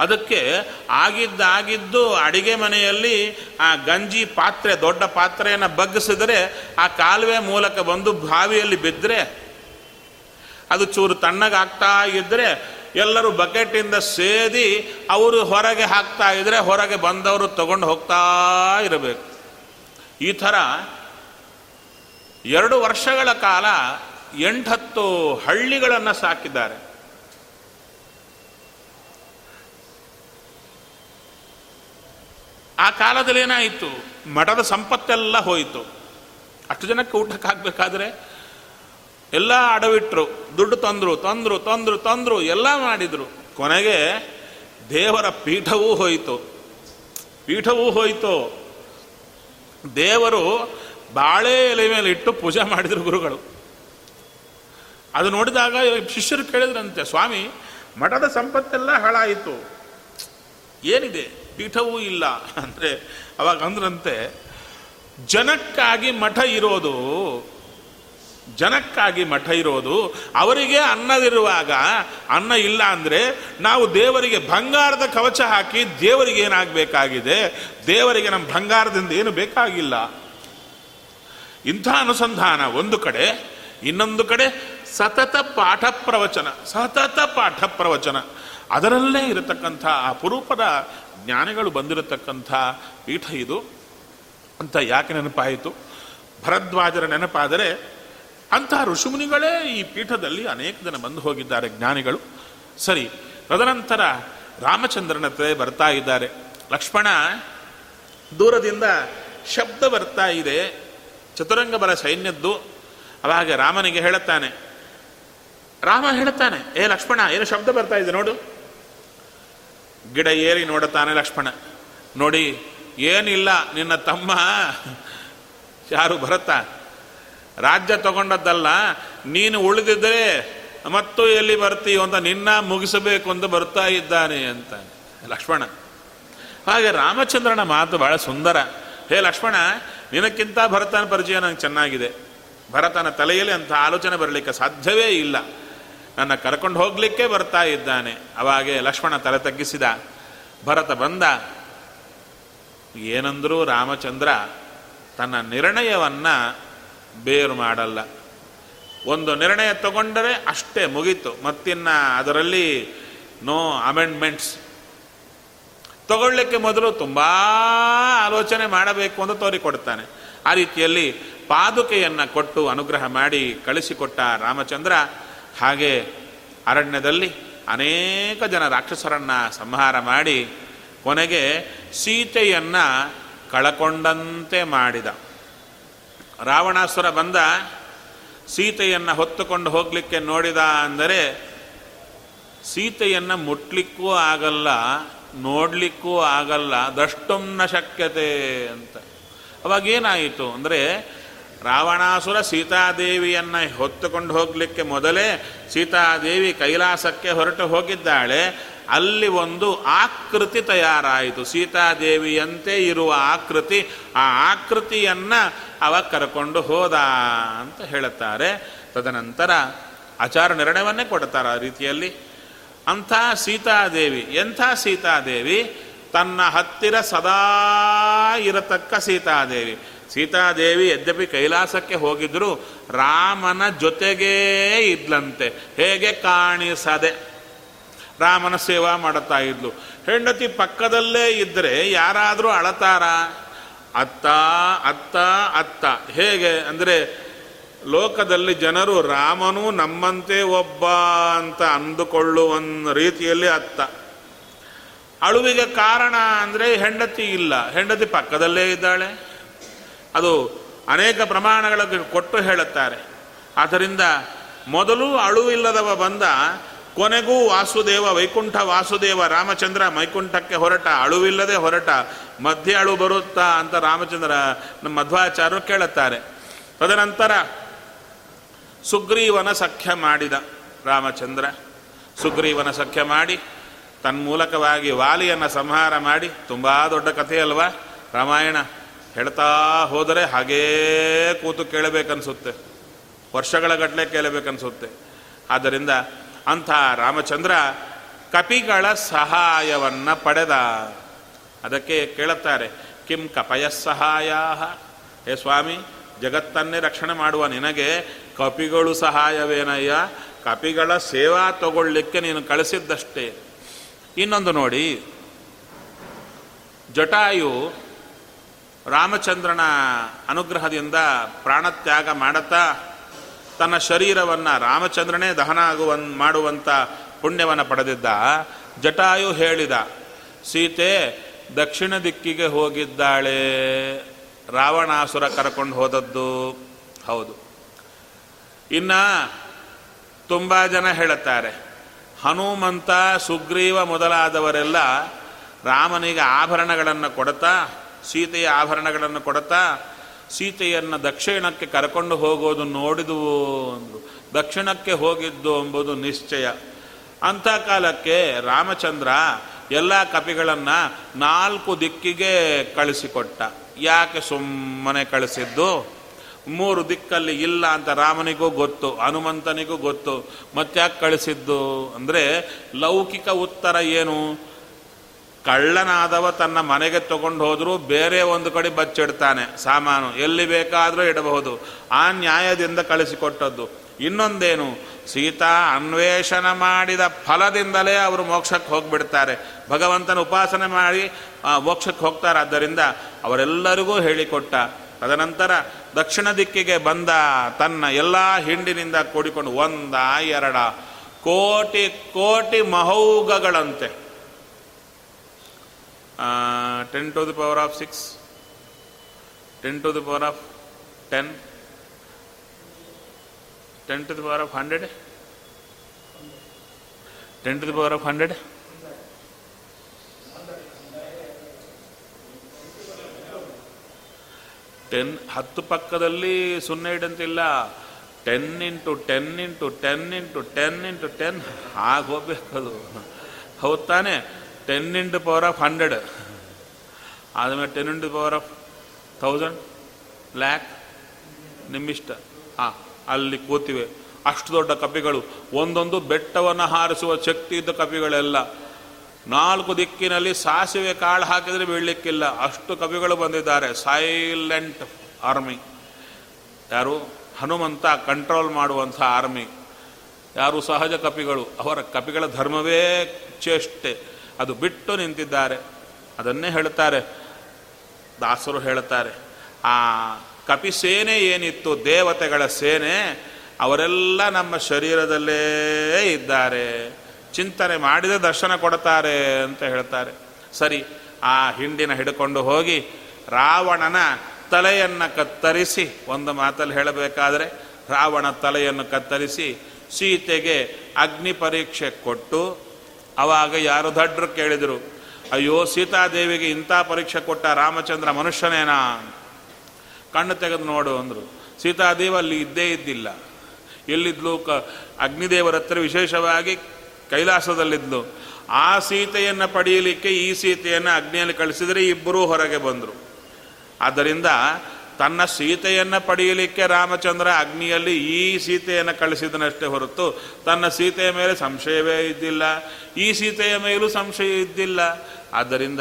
ಅದಕ್ಕೆ ಆಗಿದ್ದಾಗಿದ್ದು ಅಡಿಗೆ ಮನೆಯಲ್ಲಿ ಆ ಗಂಜಿ ಪಾತ್ರೆ, ದೊಡ್ಡ ಪಾತ್ರೆಯನ್ನು ಬಗ್ಗಿಸಿದರೆ ಆ ಕಾಲುವೆ ಮೂಲಕ ಬಂದು ಬಾವಿಯಲ್ಲಿ ಬಿದ್ದರೆ ಅದು ಚೂರು ತಣ್ಣಗಾಗ್ತಾ ಇದ್ದರೆ ಎಲ್ಲರೂ ಬಕೆಟಿಂದ ಸೇದಿ ಅವರು ಹೊರಗೆ ಹಾಕ್ತಾ ಇದ್ದರೆ ಹೊರಗೆ ಬಂದವರು ತಗೊಂಡು ಹೋಗ್ತಾ ಇರಬೇಕು. ಈ ಥರ ಎರಡು ವರ್ಷಗಳ ಕಾಲ ಎಂಟತ್ತು ಹಳ್ಳಿಗಳನ್ನು ಸಾಕಿದ್ದಾರೆ. ಆ ಕಾಲದಲ್ಲಿ ಏನಾಯಿತು? ಮಠದ ಸಂಪತ್ತೆಲ್ಲ ಹೋಯಿತು. ಅಷ್ಟು ಜನಕ್ಕೆ ಊಟಕ್ಕೆ ಹಾಕಬೇಕಾದ್ರೆ ಎಲ್ಲ ಅಡವಿಟ್ರು, ದುಡ್ಡು ತಂದರು ತಂದರು ತಂದರು ತಂದರು, ಎಲ್ಲ ಮಾಡಿದರು. ಕೊನೆಗೆ ದೇವರ ಪೀಠವೂ ಹೋಯಿತು. ಪೀಠವೂ ಹೋಯಿತು. ದೇವರು ಬಾಳೆ ಎಲೆ ಮೇಲೆ ಇಟ್ಟು ಪೂಜೆ ಮಾಡಿದರು ಗುರುಗಳು. ಅದು ನೋಡಿದಾಗ ಶಿಷ್ಯರು ಕೇಳಿದ್ರಂತೆ, ಸ್ವಾಮಿ, ಮಠದ ಸಂಪತ್ತೆಲ್ಲ ಹಾಳಾಯಿತು. ಏನಿದೆ? ಪೀಠವೂ ಇಲ್ಲ. ಅಂದರೆ ಅವಾಗ ಅಂದ್ರಂತೆ, ಜನಕ್ಕಾಗಿ ಮಠ ಇರೋದು, ಜನಕ್ಕಾಗಿ ಮಠ ಇರೋದು, ಅವರಿಗೆ ಅನ್ನದಿರುವಾಗ, ಅನ್ನ ಇಲ್ಲ ಅಂದರೆ ನಾವು ದೇವರಿಗೆ ಬಂಗಾರದ ಕವಚ ಹಾಕಿ ದೇವರಿಗೆ ಏನಾಗಬೇಕಾಗಿದೆ? ದೇವರಿಗೆ ನಮ್ಮ ಬಂಗಾರದಿಂದ ಏನು ಬೇಕಾಗಿಲ್ಲ. ಇಂಥ ಅನುಸಂಧಾನ ಒಂದು ಕಡೆ, ಇನ್ನೊಂದು ಕಡೆ ಸತತ ಪಾಠ ಪ್ರವಚನ, ಸತತ ಪಾಠ ಪ್ರವಚನ. ಅದರಲ್ಲೇ ಇರತಕ್ಕಂಥ ಅಪರೂಪದ ಜ್ಞಾನಿಗಳು ಬಂದಿರತಕ್ಕಂಥ ಪೀಠ ಇದು. ಅಂತ ಯಾಕೆ ನೆನಪಾಯಿತು? ಭರದ್ವಾಜರ ನೆನಪಾದರೆ ಅಂಥ ಋಷಿಮುನಿಗಳೇ ಈ ಪೀಠದಲ್ಲಿ ಅನೇಕ ಜನ ಬಂದು ಹೋಗಿದ್ದಾರೆ ಜ್ಞಾನಿಗಳು. ಸರಿ, ತದನಂತರ ರಾಮಚಂದ್ರನ ಹತ್ರ ಬರ್ತಾ ಇದ್ದಾರೆ. ಲಕ್ಷ್ಮಣ, ದೂರದಿಂದ ಶಬ್ದ ಬರ್ತಾ ಇದೆ. ಚತುರಂಗ ಬಲ ಸೈನ್ಯದ್ದು. ಅವಾಗ ರಾಮನಿಗೆ ಹೇಳುತ್ತಾನೆ, ರಾಮ ಹೇಳುತ್ತಾನೆ, ಏ ಲಕ್ಷ್ಮಣ, ಏನು ಶಬ್ದ ಬರ್ತಾ ಇದೆ ನೋಡು. ಗಿಡ ಏರಿ ನೋಡುತ್ತಾನೆ ಲಕ್ಷ್ಮಣ. ನೋಡಿ, ಏನಿಲ್ಲ ನಿನ್ನ ತಮ್ಮ. ಯಾರು ಭರತ ರಾಜ್ಯ ತಗೊಂಡದ್ದಲ್ಲ, ನೀನು ಉಳಿದಿದ್ದರೆ ಮತ್ತು ಎಲ್ಲಿ ಬರ್ತೀಯೋ ಅಂತ ನಿನ್ನ ಮುಗಿಸಬೇಕು ಅಂತ ಬರ್ತಾ ಇದ್ದಾನೆ ಅಂತ. ಲಕ್ಷ್ಮಣ. ಹಾಗೆ ರಾಮಚಂದ್ರನ ಮಾತು ಬಹಳ ಸುಂದರ. ಹೇ ಲಕ್ಷ್ಮಣ, ನಿನಕ್ಕಿಂತ ಭರತನ ಪರಿಚಯ ನನಗೆ ಚೆನ್ನಾಗಿದೆ. ಭರತನ ತಲೆಯಲ್ಲಿ ಅಂತ ಆಲೋಚನೆ ಬರಲಿಕ್ಕೆ ಸಾಧ್ಯವೇ ಇಲ್ಲ. ನನ್ನ ಕರ್ಕೊಂಡು ಹೋಗ್ಲಿಕ್ಕೆ ಬರ್ತಾ ಇದ್ದಾನೆ. ಅವಾಗೆ ಲಕ್ಷ್ಮಣ ತಲೆ ತಗ್ಗಿಸಿದ. ಭರತ ಬಂದ. ಏನಂದರೂ ರಾಮಚಂದ್ರ ತನ್ನ ನಿರ್ಣಯವನ್ನ ಬೇರು ಮಾಡಲ್ಲ. ಒಂದು ನಿರ್ಣಯ ತಗೊಂಡರೆ ಅಷ್ಟೇ ಮುಗೀತು. ಮತ್ತಿನ್ನ ಅದರಲ್ಲಿ ನೋ ಅಮೆಂಡ್ಮೆಂಟ್ಸ್. ತಗೊಳ್ಳಿಕ್ಕೆ ಮೊದಲು ತುಂಬಾ ಆಲೋಚನೆ ಮಾಡಬೇಕು ಅಂತ ತೋರಿಕೊಡ್ತಾನೆ. ಆ ರೀತಿಯಲ್ಲಿ ಪಾದುಕೆಯನ್ನು ಕೊಟ್ಟು ಅನುಗ್ರಹ ಮಾಡಿ ಕಳಿಸಿಕೊಟ್ಟ ರಾಮಚಂದ್ರ ಹಾಗೆ ಅರಣ್ಯದಲ್ಲಿ ಅನೇಕ ಜನ ರಾಕ್ಷಸರನ್ನು ಸಂಹಾರ ಮಾಡಿ ಕೊನೆಗೆ ಸೀತೆಯನ್ನು ಕಳಕೊಂಡಂತೆ ಮಾಡಿದ. ರಾವಣಾಸುರ ಬಂದ, ಸೀತೆಯನ್ನು ಹೊತ್ತುಕೊಂಡು ಹೋಗಲಿಕ್ಕೆ ನೋಡಿದ ಅಂದರೆ, ಸೀತೆಯನ್ನು ಮುಟ್ಲಿಕ್ಕೂ ಆಗಲ್ಲ, ನೋಡಲಿಕ್ಕೂ ಆಗಲ್ಲ ದಷ್ಟೊಮ್ನ ಶಕ್ಯತೆ ಅಂತ. ಅವಾಗೇನಾಯಿತು ಅಂದರೆ ರಾವಣಾಸುರ ಸೀತಾದೇವಿಯನ್ನು ಹೊತ್ತುಕೊಂಡು ಹೋಗಲಿಕ್ಕೆ ಮೊದಲೇ ಸೀತಾದೇವಿ ಕೈಲಾಸಕ್ಕೆ ಹೊರಟು ಹೋಗಿದ್ದಾಳೆ. ಅಲ್ಲಿ ಒಂದು ಆಕೃತಿ ತಯಾರಾಯಿತು. ಸೀತಾದೇವಿಯಂತೆ ಇರುವ ಆಕೃತಿ, ಆ ಆಕೃತಿಯನ್ನು ಅವ ಕರ್ಕೊಂಡು ಹೋದ ಅಂತ ಹೇಳುತ್ತಾರೆ. ತದನಂತರ ಆಚಾರ ನಿರ್ಣಯವನ್ನೇ ಕೊಡ್ತಾರೆ ಆ ರೀತಿಯಲ್ಲಿ. ಅಂಥ ಸೀತಾದೇವಿ, ಎಂಥ ಸೀತಾದೇವಿ? ತನ್ನ ಹತ್ತಿರ ಸದಾ ಇರತಕ್ಕ ಸೀತಾದೇವಿ. ಸೀತಾದೇವಿ ಯದ್ಯಪಿ ಕೈಲಾಸಕ್ಕೆ ಹೋಗಿದ್ರು, ರಾಮನ ಜೊತೆಗೇ ಇದ್ಲಂತೆ, ಹೇಗೆ ಕಾಣಿಸದೆ. ರಾಮನ ಸೇವಾ ಮಾಡುತ್ತಾ ಇದ್ಲು. ಹೆಂಡತಿ ಪಕ್ಕದಲ್ಲೇ ಇದ್ದರೆ ಯಾರಾದರೂ ಅಳತಾರ? ಅತ್ತ ಅತ್ತ ಅತ್ತ. ಹೇಗೆ? ಅಂದರೆ, ಲೋಕದಲ್ಲಿ ಜನರು ರಾಮನು ನಮ್ಮಂತೆ ಒಬ್ಬ ಅಂತ ಅಂದುಕೊಳ್ಳುವ ರೀತಿಯಲ್ಲಿ ಅತ್ತ. ಅಳುವಿಗೆ ಕಾರಣ ಅಂದರೆ ಹೆಂಡತಿ ಇಲ್ಲ. ಹೆಂಡತಿ ಪಕ್ಕದಲ್ಲೇ ಇದ್ದಾಳೆ. ಅದು ಅನೇಕ ಪ್ರಮಾಣಗಳ ಕೊಟ್ಟು ಹೇಳುತ್ತಾರೆ. ಆದ್ದರಿಂದ ಮೊದಲು ಅಳುವಿಲ್ಲದವ ಬಂದ ಕೊನೆಗೂ ವಾಸುದೇವ ವೈಕುಂಠ ವಾಸುದೇವ ರಾಮಚಂದ್ರ ಮೈಕುಂಠಕ್ಕೆ ಹೊರಟ. ಅಳುವಿಲ್ಲದೆ ಹೊರಟ. ಮಧ್ಯೆ ಅಳು ಬರುತ್ತಾ ಅಂತ ರಾಮಚಂದ್ರ ನಮ್ಮ ಮಧ್ವಾಚಾರ್ಯರು ಕೇಳುತ್ತಾರೆ. ತದನಂತರ ಸುಗ್ರೀವನ ಸಖ್ಯ ಮಾಡಿದ ರಾಮಚಂದ್ರ. ಸುಗ್ರೀವನ ಸಖ್ಯ ಮಾಡಿ ತನ್ಮೂಲಕವಾಗಿ ವಾಲಿಯನ್ನು ಸಂಹಾರ ಮಾಡಿ. ತುಂಬ ದೊಡ್ಡ ಕಥೆ ಅಲ್ವಾ ರಾಮಾಯಣ. ಹೇಳ್ತಾ ಹೋದರೆ ಹಾಗೇ ಕೂತು ಕೇಳಬೇಕನ್ಸುತ್ತೆ. ವರ್ಷಗಳ ಗಟ್ಟಲೆ ಕೇಳಬೇಕನ್ಸುತ್ತೆ. ಆದ್ದರಿಂದ ಅಂಥ ರಾಮಚಂದ್ರ ಕಪಿಗಳ ಸಹಾಯವನ್ನು ಪಡೆದ. ಅದಕ್ಕೆ ಕೇಳುತ್ತಾರೆ, ಕಿಂ ಕಪಯ ಸಹಾಯ ಹೇ ಸ್ವಾಮಿ, ಜಗತ್ತನ್ನೇ ರಕ್ಷಣೆ ಮಾಡುವ ನಿನಗೆ ಕಪಿಗಳು ಸಹಾಯವೇನಯ್ಯ? ಕಪಿಗಳ ಸೇವಾ ತಗೊಳ್ಳಿಕ್ಕೆ ನೀನು ಕಳಿಸಿದ್ದಷ್ಟೇ. ಇನ್ನೊಂದು ನೋಡಿ, ಜಟಾಯು ರಾಮಚಂದ್ರನ ಅನುಗ್ರಹದಿಂದ ಪ್ರಾಣತ್ಯಾಗ ಮಾಡುತ್ತಾ ತನ್ನ ಶರೀರವನ್ನು ರಾಮಚಂದ್ರನೇ ದಹನ ಆಗುವನ್ ಮಾಡುವಂಥ ಪುಣ್ಯವನ್ನು ಪಡೆದಿದ್ದ. ಜಟಾಯು ಹೇಳಿದ, ಸೀತೆ, ದಕ್ಷಿಣ ದಿಕ್ಕಿಗೆ ಹೋಗಿದ್ದಾಳೆ. ರಾವಣಾಸುರ ಕರ್ಕೊಂಡು ಹೋದದ್ದು. ಹೌದು. ಇನ್ನು ತುಂಬ ಜನ ಹೇಳುತ್ತಾರೆ, ಹನುಮಂತ, ಸುಗ್ರೀವ ಮೊದಲಾದವರೆಲ್ಲ ರಾಮನಿಗೆ ಆಭರಣಗಳನ್ನು ಕೊಡುತ್ತಾ ಸೀತೆಯ ಆಭರಣಗಳನ್ನು ಕೊಡುತ್ತಾ ಸೀತೆಯನ್ನು ದಕ್ಷಿಣಕ್ಕೆ ಕರ್ಕೊಂಡು ಹೋಗೋದು ನೋಡಿದುವು ಅಂದರು ದಕ್ಷಿಣಕ್ಕೆ ಹೋಗಿದ್ದು ಎಂಬುದು ನಿಶ್ಚಯ. ಅಂಥ ಕಾಲಕ್ಕೆ ರಾಮಚಂದ್ರ ಎಲ್ಲ ಕಪಿಗಳನ್ನು ನಾಲ್ಕು ದಿಕ್ಕಿಗೆ ಕಳಿಸಿಕೊಟ್ಟ. ಯಾಕೆ ಸುಮ್ಮನೆ ಕಳಿಸಿದ್ದು? ಮೂರು ದಿಕ್ಕಲ್ಲಿ ಇಲ್ಲ ಅಂತ ರಾಮನಿಗೂ ಗೊತ್ತು, ಹನುಮಂತನಿಗೂ ಗೊತ್ತು. ಮತ್ತ್ಯಾಕೆ ಕಳಿಸಿದ್ದು ಅಂದರೆ ಲೌಕಿಕ ಉತ್ತರ ಏನು? ಕಳ್ಳನಾದವ ತನ್ನ ಮನೆಗೆ ತಗೊಂಡು ಹೋದರೂ ಬೇರೆ ಒಂದು ಕಡೆ ಬಚ್ಚಿಡ್ತಾನೆ. ಸಾಮಾನು ಎಲ್ಲಿ ಬೇಕಾದರೂ ಇಡಬಹುದು. ಆ ನ್ಯಾಯದಿಂದ ಕಳಿಸಿಕೊಟ್ಟದ್ದು. ಇನ್ನೊಂದೇನು, ಸೀತಾ ಅನ್ವೇಷಣ ಮಾಡಿದ ಫಲದಿಂದಲೇ ಅವರು ಮೋಕ್ಷಕ್ಕೆ ಹೋಗಿಬಿಡ್ತಾರೆ. ಭಗವಂತನ ಉಪಾಸನೆ ಮಾಡಿ ಮೋಕ್ಷಕ್ಕೆ ಹೋಗ್ತಾರೆ. ಆದ್ದರಿಂದ ಅವರೆಲ್ಲರಿಗೂ ಹೇಳಿಕೊಟ್ಟ. ತದನಂತರ ದಕ್ಷಿಣ ದಿಕ್ಕಿಗೆ ಬಂದ ತನ್ನ ಎಲ್ಲ ಹಿಂಡಿನಿಂದ ಕೂಡಿಕೊಂಡು ಒಂದ ಎರಡ. ಕೋಟಿ ಕೋಟಿ ಮಹೌಗಗಳಂತೆ. Ten to the power of six ten to the power of ten ten to the power of hundred ten to the power of hundred ten ಹತ್ತು ಪಕ್ಕದಲ್ಲಿ ಸೊನ್ನೆ ಇಡಂತಿಲ್ಲ ten into ten into ten into ten into ten ಹಾಗೆ ಹೋಗ್ಬೇಕದು. ಹೌದು ತಾನೆ? Ten into power of hundred ಆದಮೇಲೆ ten into power of thousand lakh ನಿಮ್ಮಿಷ್ಟ ಹಾಂ ಅಲ್ಲಿ ಕೂತಿವೆ ಅಷ್ಟು ದೊಡ್ಡ ಕಪಿಗಳು ಒಂದೊಂದು ಬೆಟ್ಟವನ್ನು ಹಾರಿಸುವ ಶಕ್ತಿ ಇದ್ದ ಕಪಿಗಳೆಲ್ಲ ನಾಲ್ಕು ದಿಕ್ಕಿನಲ್ಲಿ ಸಾಸಿವೆ ಕಾಳು ಹಾಕಿದರೆ ಬೀಳಲಿಕ್ಕಿಲ್ಲ ಅಷ್ಟು ಕವಿಗಳು ಬಂದಿದ್ದಾರೆ ಸೈಲೆಂಟ್ ಆರ್ಮಿ ಯಾರು ಹನುಮಂತ ಕಂಟ್ರೋಲ್ ಮಾಡುವಂಥ ಆರ್ಮಿ ಯಾರು ಸಹಜ ಕಪಿಗಳು ಅವರ ಕಪಿಗಳ ಧರ್ಮವೇ ಚೇಷ್ಟೆ ಅದು ಬಿಟ್ಟು ನಿಂತಿದ್ದಾರೆ. ಅದನ್ನೇ ಹೇಳುತ್ತಾರೆ. ದಾಸರು ಹೇಳುತ್ತಾರೆ, ಆ ಕಪಿ ಸೇನೆ ಏನಿತ್ತು, ದೇವತೆಗಳ ಸೇನೆ, ಅವರೆಲ್ಲ ನಮ್ಮ ಶರೀರದಲ್ಲೇ ಇದ್ದಾರೆ. ಚಿಂತನೆ ಮಾಡಿದ, ದರ್ಶನ ಕೊಡ್ತಾರೆ ಅಂತ ಹೇಳ್ತಾರೆ ಸರಿ, ಆ ಹಿಂಡಿನ ಹಿಡ್ಕೊಂಡು ಹೋಗಿ ರಾವಣನ ತಲೆಯನ್ನು ಕತ್ತರಿಸಿ, ಒಂದು ಮಾತಲ್ಲಿ ಹೇಳಬೇಕಾದ್ರೆ, ರಾವಣ ತಲೆಯನ್ನು ಕತ್ತರಿಸಿ ಸೀತೆಗೆ ಅಗ್ನಿ ಪರೀಕ್ಷೆ ಕೊಟ್ಟು ಅವಾಗ ಯಾರು ದಡ್ರು ಕೇಳಿದರು, ಅಯ್ಯೋ, ಸೀತಾದೇವಿಗೆ ಇಂಥ ಪರೀಕ್ಷೆ ಕೊಟ್ಟ ರಾಮಚಂದ್ರ ಮನುಷ್ಯನೇನಾ? ಕಣ್ಣು ತೆಗೆದು ನೋಡು ಅಂದರು. ಸೀತಾದೇವಿ ಅಲ್ಲಿ ಇದ್ದೇ ಇದ್ದಿಲ್ಲ. ಎಲ್ಲಿದ್ಲು? ಕ, ಅಗ್ನಿದೇವರ ಹತ್ರ ವಿಶೇಷವಾಗಿ ಕೈಲಾಸದಲ್ಲಿದ್ಲು. ಆ ಸೀತೆಯನ್ನು ಪಡೆಯಲಿಕ್ಕೆ ಈ ಸೀತೆಯನ್ನು ಅಗ್ನಿಯಲ್ಲಿ ಕಳಿಸಿದರೆ ಇಬ್ಬರೂ ಹೊರಗೆ ಬಂದರು. ಆದ್ದರಿಂದ ತನ್ನ ಸೀತೆಯನ್ನು ಪಡೆಯಲಿಕ್ಕೆ ರಾಮಚಂದ್ರ ಅಗ್ನಿಯಲ್ಲಿ ಈ ಸೀತೆಯನ್ನು ಕಳಿಸಿದನಷ್ಟೇ ಹೊರತು ತನ್ನ ಸೀತೆಯ ಮೇಲೆ ಸಂಶಯವೇ ಇದ್ದಿಲ್ಲ. ಈ ಸೀತೆಯ ಮೇಲೂ ಸಂಶಯ ಇದ್ದಿಲ್ಲ. ಆದ್ದರಿಂದ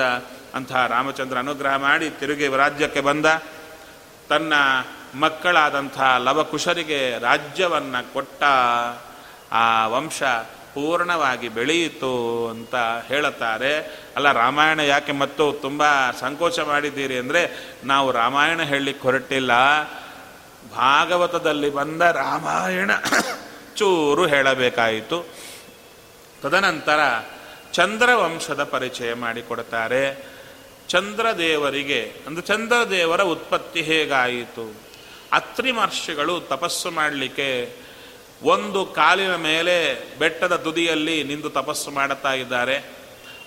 ಅಂತಹ ರಾಮಚಂದ್ರ ಅನುಗ್ರಹ ಮಾಡಿ ತಿರುಗಿ ರಾಜ್ಯಕ್ಕೆ ಬಂದ. ತನ್ನ ಮಕ್ಕಳಾದಂಥ ಲವಕುಶರಿಗೆ ರಾಜ್ಯವನ್ನು ಕೊಟ್ಟ ಆ ವಂಶ ಪೂರ್ಣವಾಗಿ ಬೆಳೆಯಿತು ಅಂತ ಹೇಳುತ್ತಾರೆ. ಅಲ್ಲ, ರಾಮಾಯಣ ಯಾಕೆ ಮತ್ತು ತುಂಬ ಸಂಕೋಚ ಮಾಡಿದ್ದೀರಿ ಅಂದರೆ, ನಾವು ರಾಮಾಯಣ ಹೇಳಲಿಕ್ಕೆ ಹೊರಟಿಲ್ಲ. ಭಾಗವತದಲ್ಲಿ ಬಂದ ರಾಮಾಯಣ ಚೂರು ಹೇಳಬೇಕಾಯಿತು. ತದನಂತರ ಚಂದ್ರವಂಶದ ಪರಿಚಯ ಮಾಡಿಕೊಡ್ತಾರೆ. ಚಂದ್ರದೇವರಿಗೆ, ಅಂದರೆ ಚಂದ್ರದೇವರ ಉತ್ಪತ್ತಿ ಹೇಗಾಯಿತು? ಅತ್ರಿ ಮಹರ್ಷಿಗಳು ತಪಸ್ಸು ಮಾಡಲಿಕ್ಕೆ ಒಂದು ಕಾಲಿನ ಮೇಲೆ ಬೆಟ್ಟದ ತುದಿಯಲ್ಲಿ ನಿಂದು ತಪಸ್ಸು ಮಾಡುತ್ತಾ ಇದ್ದಾರೆ.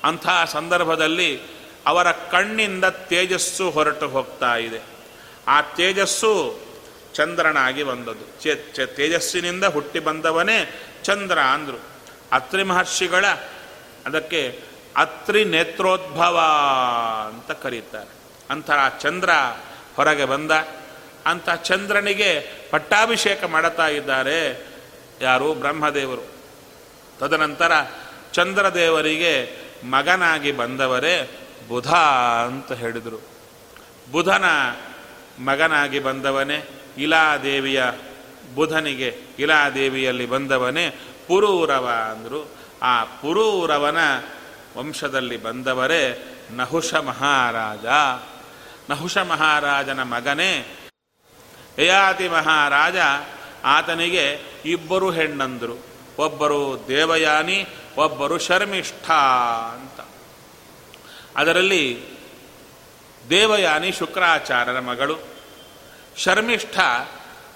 ಅಂಥ ಸಂದರ್ಭದಲ್ಲಿ ಅವರ ಕಣ್ಣಿಂದ ತೇಜಸ್ಸು ಹೊರಟು ಹೋಗ್ತಾ ಇದೆ. ಆ ತೇಜಸ್ಸು ಚಂದ್ರನಾಗಿ ಬಂದದ್ದು. ತೇಜಸ್ಸಿನಿಂದ ಹುಟ್ಟಿ ಬಂದವನೇ ಚಂದ್ರ ಅಂದರು. ಅತ್ರಿ ಮಹರ್ಷಿಗಳ ಅದಕ್ಕೆ ಅತ್ರಿ ನೇತ್ರೋದ್ಭವ ಅಂತ ಕರೀತಾರೆ. ಅಂತಹ ಚಂದ್ರ ಹೊರಗೆ ಬಂದ. ಅಂಥ ಚಂದ್ರನಿಗೆ ಪಟ್ಟಾಭಿಷೇಕ ಮಾಡುತ್ತಾ ಇದ್ದಾರೆ. ಯಾರು? ಬ್ರಹ್ಮದೇವರು. ತದನಂತರ ಚಂದ್ರದೇವರಿಗೆ ಮಗನಾಗಿ ಬಂದವರೇ ಬುಧ ಅಂತ ಹೇಳಿದರು. ಬುಧನ ಮಗನಾಗಿ ಬಂದವನೇ ಇಲಾದೇವಿಯ, ಬುಧನಿಗೆ ಇಲಾದೇವಿಯಲ್ಲಿ ಬಂದವನೇ ಪುರೂರವ ಅಂದರು. ಆ ಪುರೂರವನ ವಂಶದಲ್ಲಿ ಬಂದವರೇ ನಹುಷ ಮಹಾರಾಜ. ನಹುಷ ಮಹಾರಾಜನ ಮಗನೇ, ಯಯಾತಿ ಮಹಾರಾಜ ಆತನಿಗೆ ಇಬ್ಬರು ಹೆಣ್ಣಂದರು. ಒಬ್ಬರು ದೇವಯಾನಿ, ಒಬ್ಬರು ಶರ್ಮಿಷ್ಠ ಅಂತ. ಅದರಲ್ಲಿ ದೇವಯಾನಿ ಶುಕ್ರಾಚಾರ್ಯರ ಮಗಳು, ಶರ್ಮಿಷ್ಠ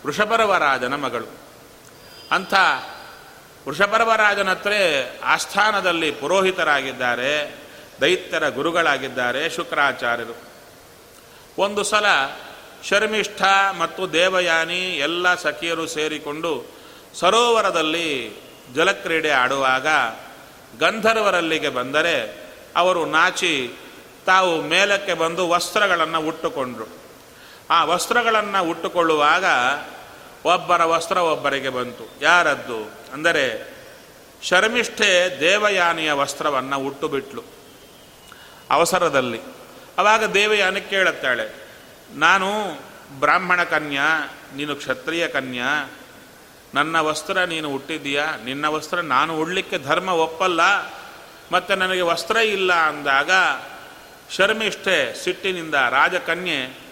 ವೃಷಭರವರಾಜನ ಮಗಳು. ಅಂಥ ವೃಷಪರವರಾಜನ ಹತ್ರ ಆಸ್ಥಾನದಲ್ಲಿ ಪುರೋಹಿತರಾಗಿದ್ದಾರೆ, ದೈತ್ಯರ ಗುರುಗಳಾಗಿದ್ದಾರೆ ಶುಕ್ರಾಚಾರ್ಯರು. ಒಂದು ಸಲ ಶರ್ಮಿಷ್ಠ ಮತ್ತು ದೇವಯಾನಿ ಎಲ್ಲ ಸಖಿಯರು ಸೇರಿಕೊಂಡು ಸರೋವರದಲ್ಲಿ ಜಲಕ್ರೀಡೆ ಆಡುವಾಗ ಗಂಧರ್ವರಲ್ಲಿಗೆ ಬಂದರೆ ಅವರು ನಾಚಿ ತಾವು ಮೇಲಕ್ಕೆ ಬಂದು ವಸ್ತ್ರಗಳನ್ನು ಉಟ್ಟುಕೊಂಡರು. ಆ ವಸ್ತ್ರಗಳನ್ನು ಉಟ್ಟುಕೊಳ್ಳುವಾಗ ಒಬ್ಬರ ವಸ್ತ್ರ ಒಬ್ಬರಿಗೆ ಬಂತು. ಯಾರದ್ದು? ಅಂದರೆ ಶರ್ಮಿಷ್ಠೆ ದೇವಯಾನಿಯ ವಸ್ತ್ರವನ್ನು ಉಟ್ಟು ಬಿಟ್ಲು ಅವಸರದಲ್ಲಿ. ಅವಾಗ ದೇವಯಾನಿ ಕೇಳುತ್ತಾಳೆ ನಾನು ಬ್ರಾಹ್ಮಣ ಕನ್ಯಾ, ನೀನು ಕ್ಷತ್ರಿಯ ಕನ್ಯಾ, ನನ್ನ ವಸ್ತ್ರ ನೀನು ಹುಟ್ಟಿದ್ದೀಯಾ ನಿನ್ನ ವಸ್ತ್ರ ನಾನು ಉಡ್ಲಿಕ್ಕೆ ಧರ್ಮ ಒಪ್ಪಲ್ಲ, ಮತ್ತು ನನಗೆ ವಸ್ತ್ರ ಇಲ್ಲ ಅಂದಾಗ ಶರ್ಮಿಷ್ಠೆ ಸಿಟ್ಟಿನಿಂದ ರಾಜಕನ್ಯೆ,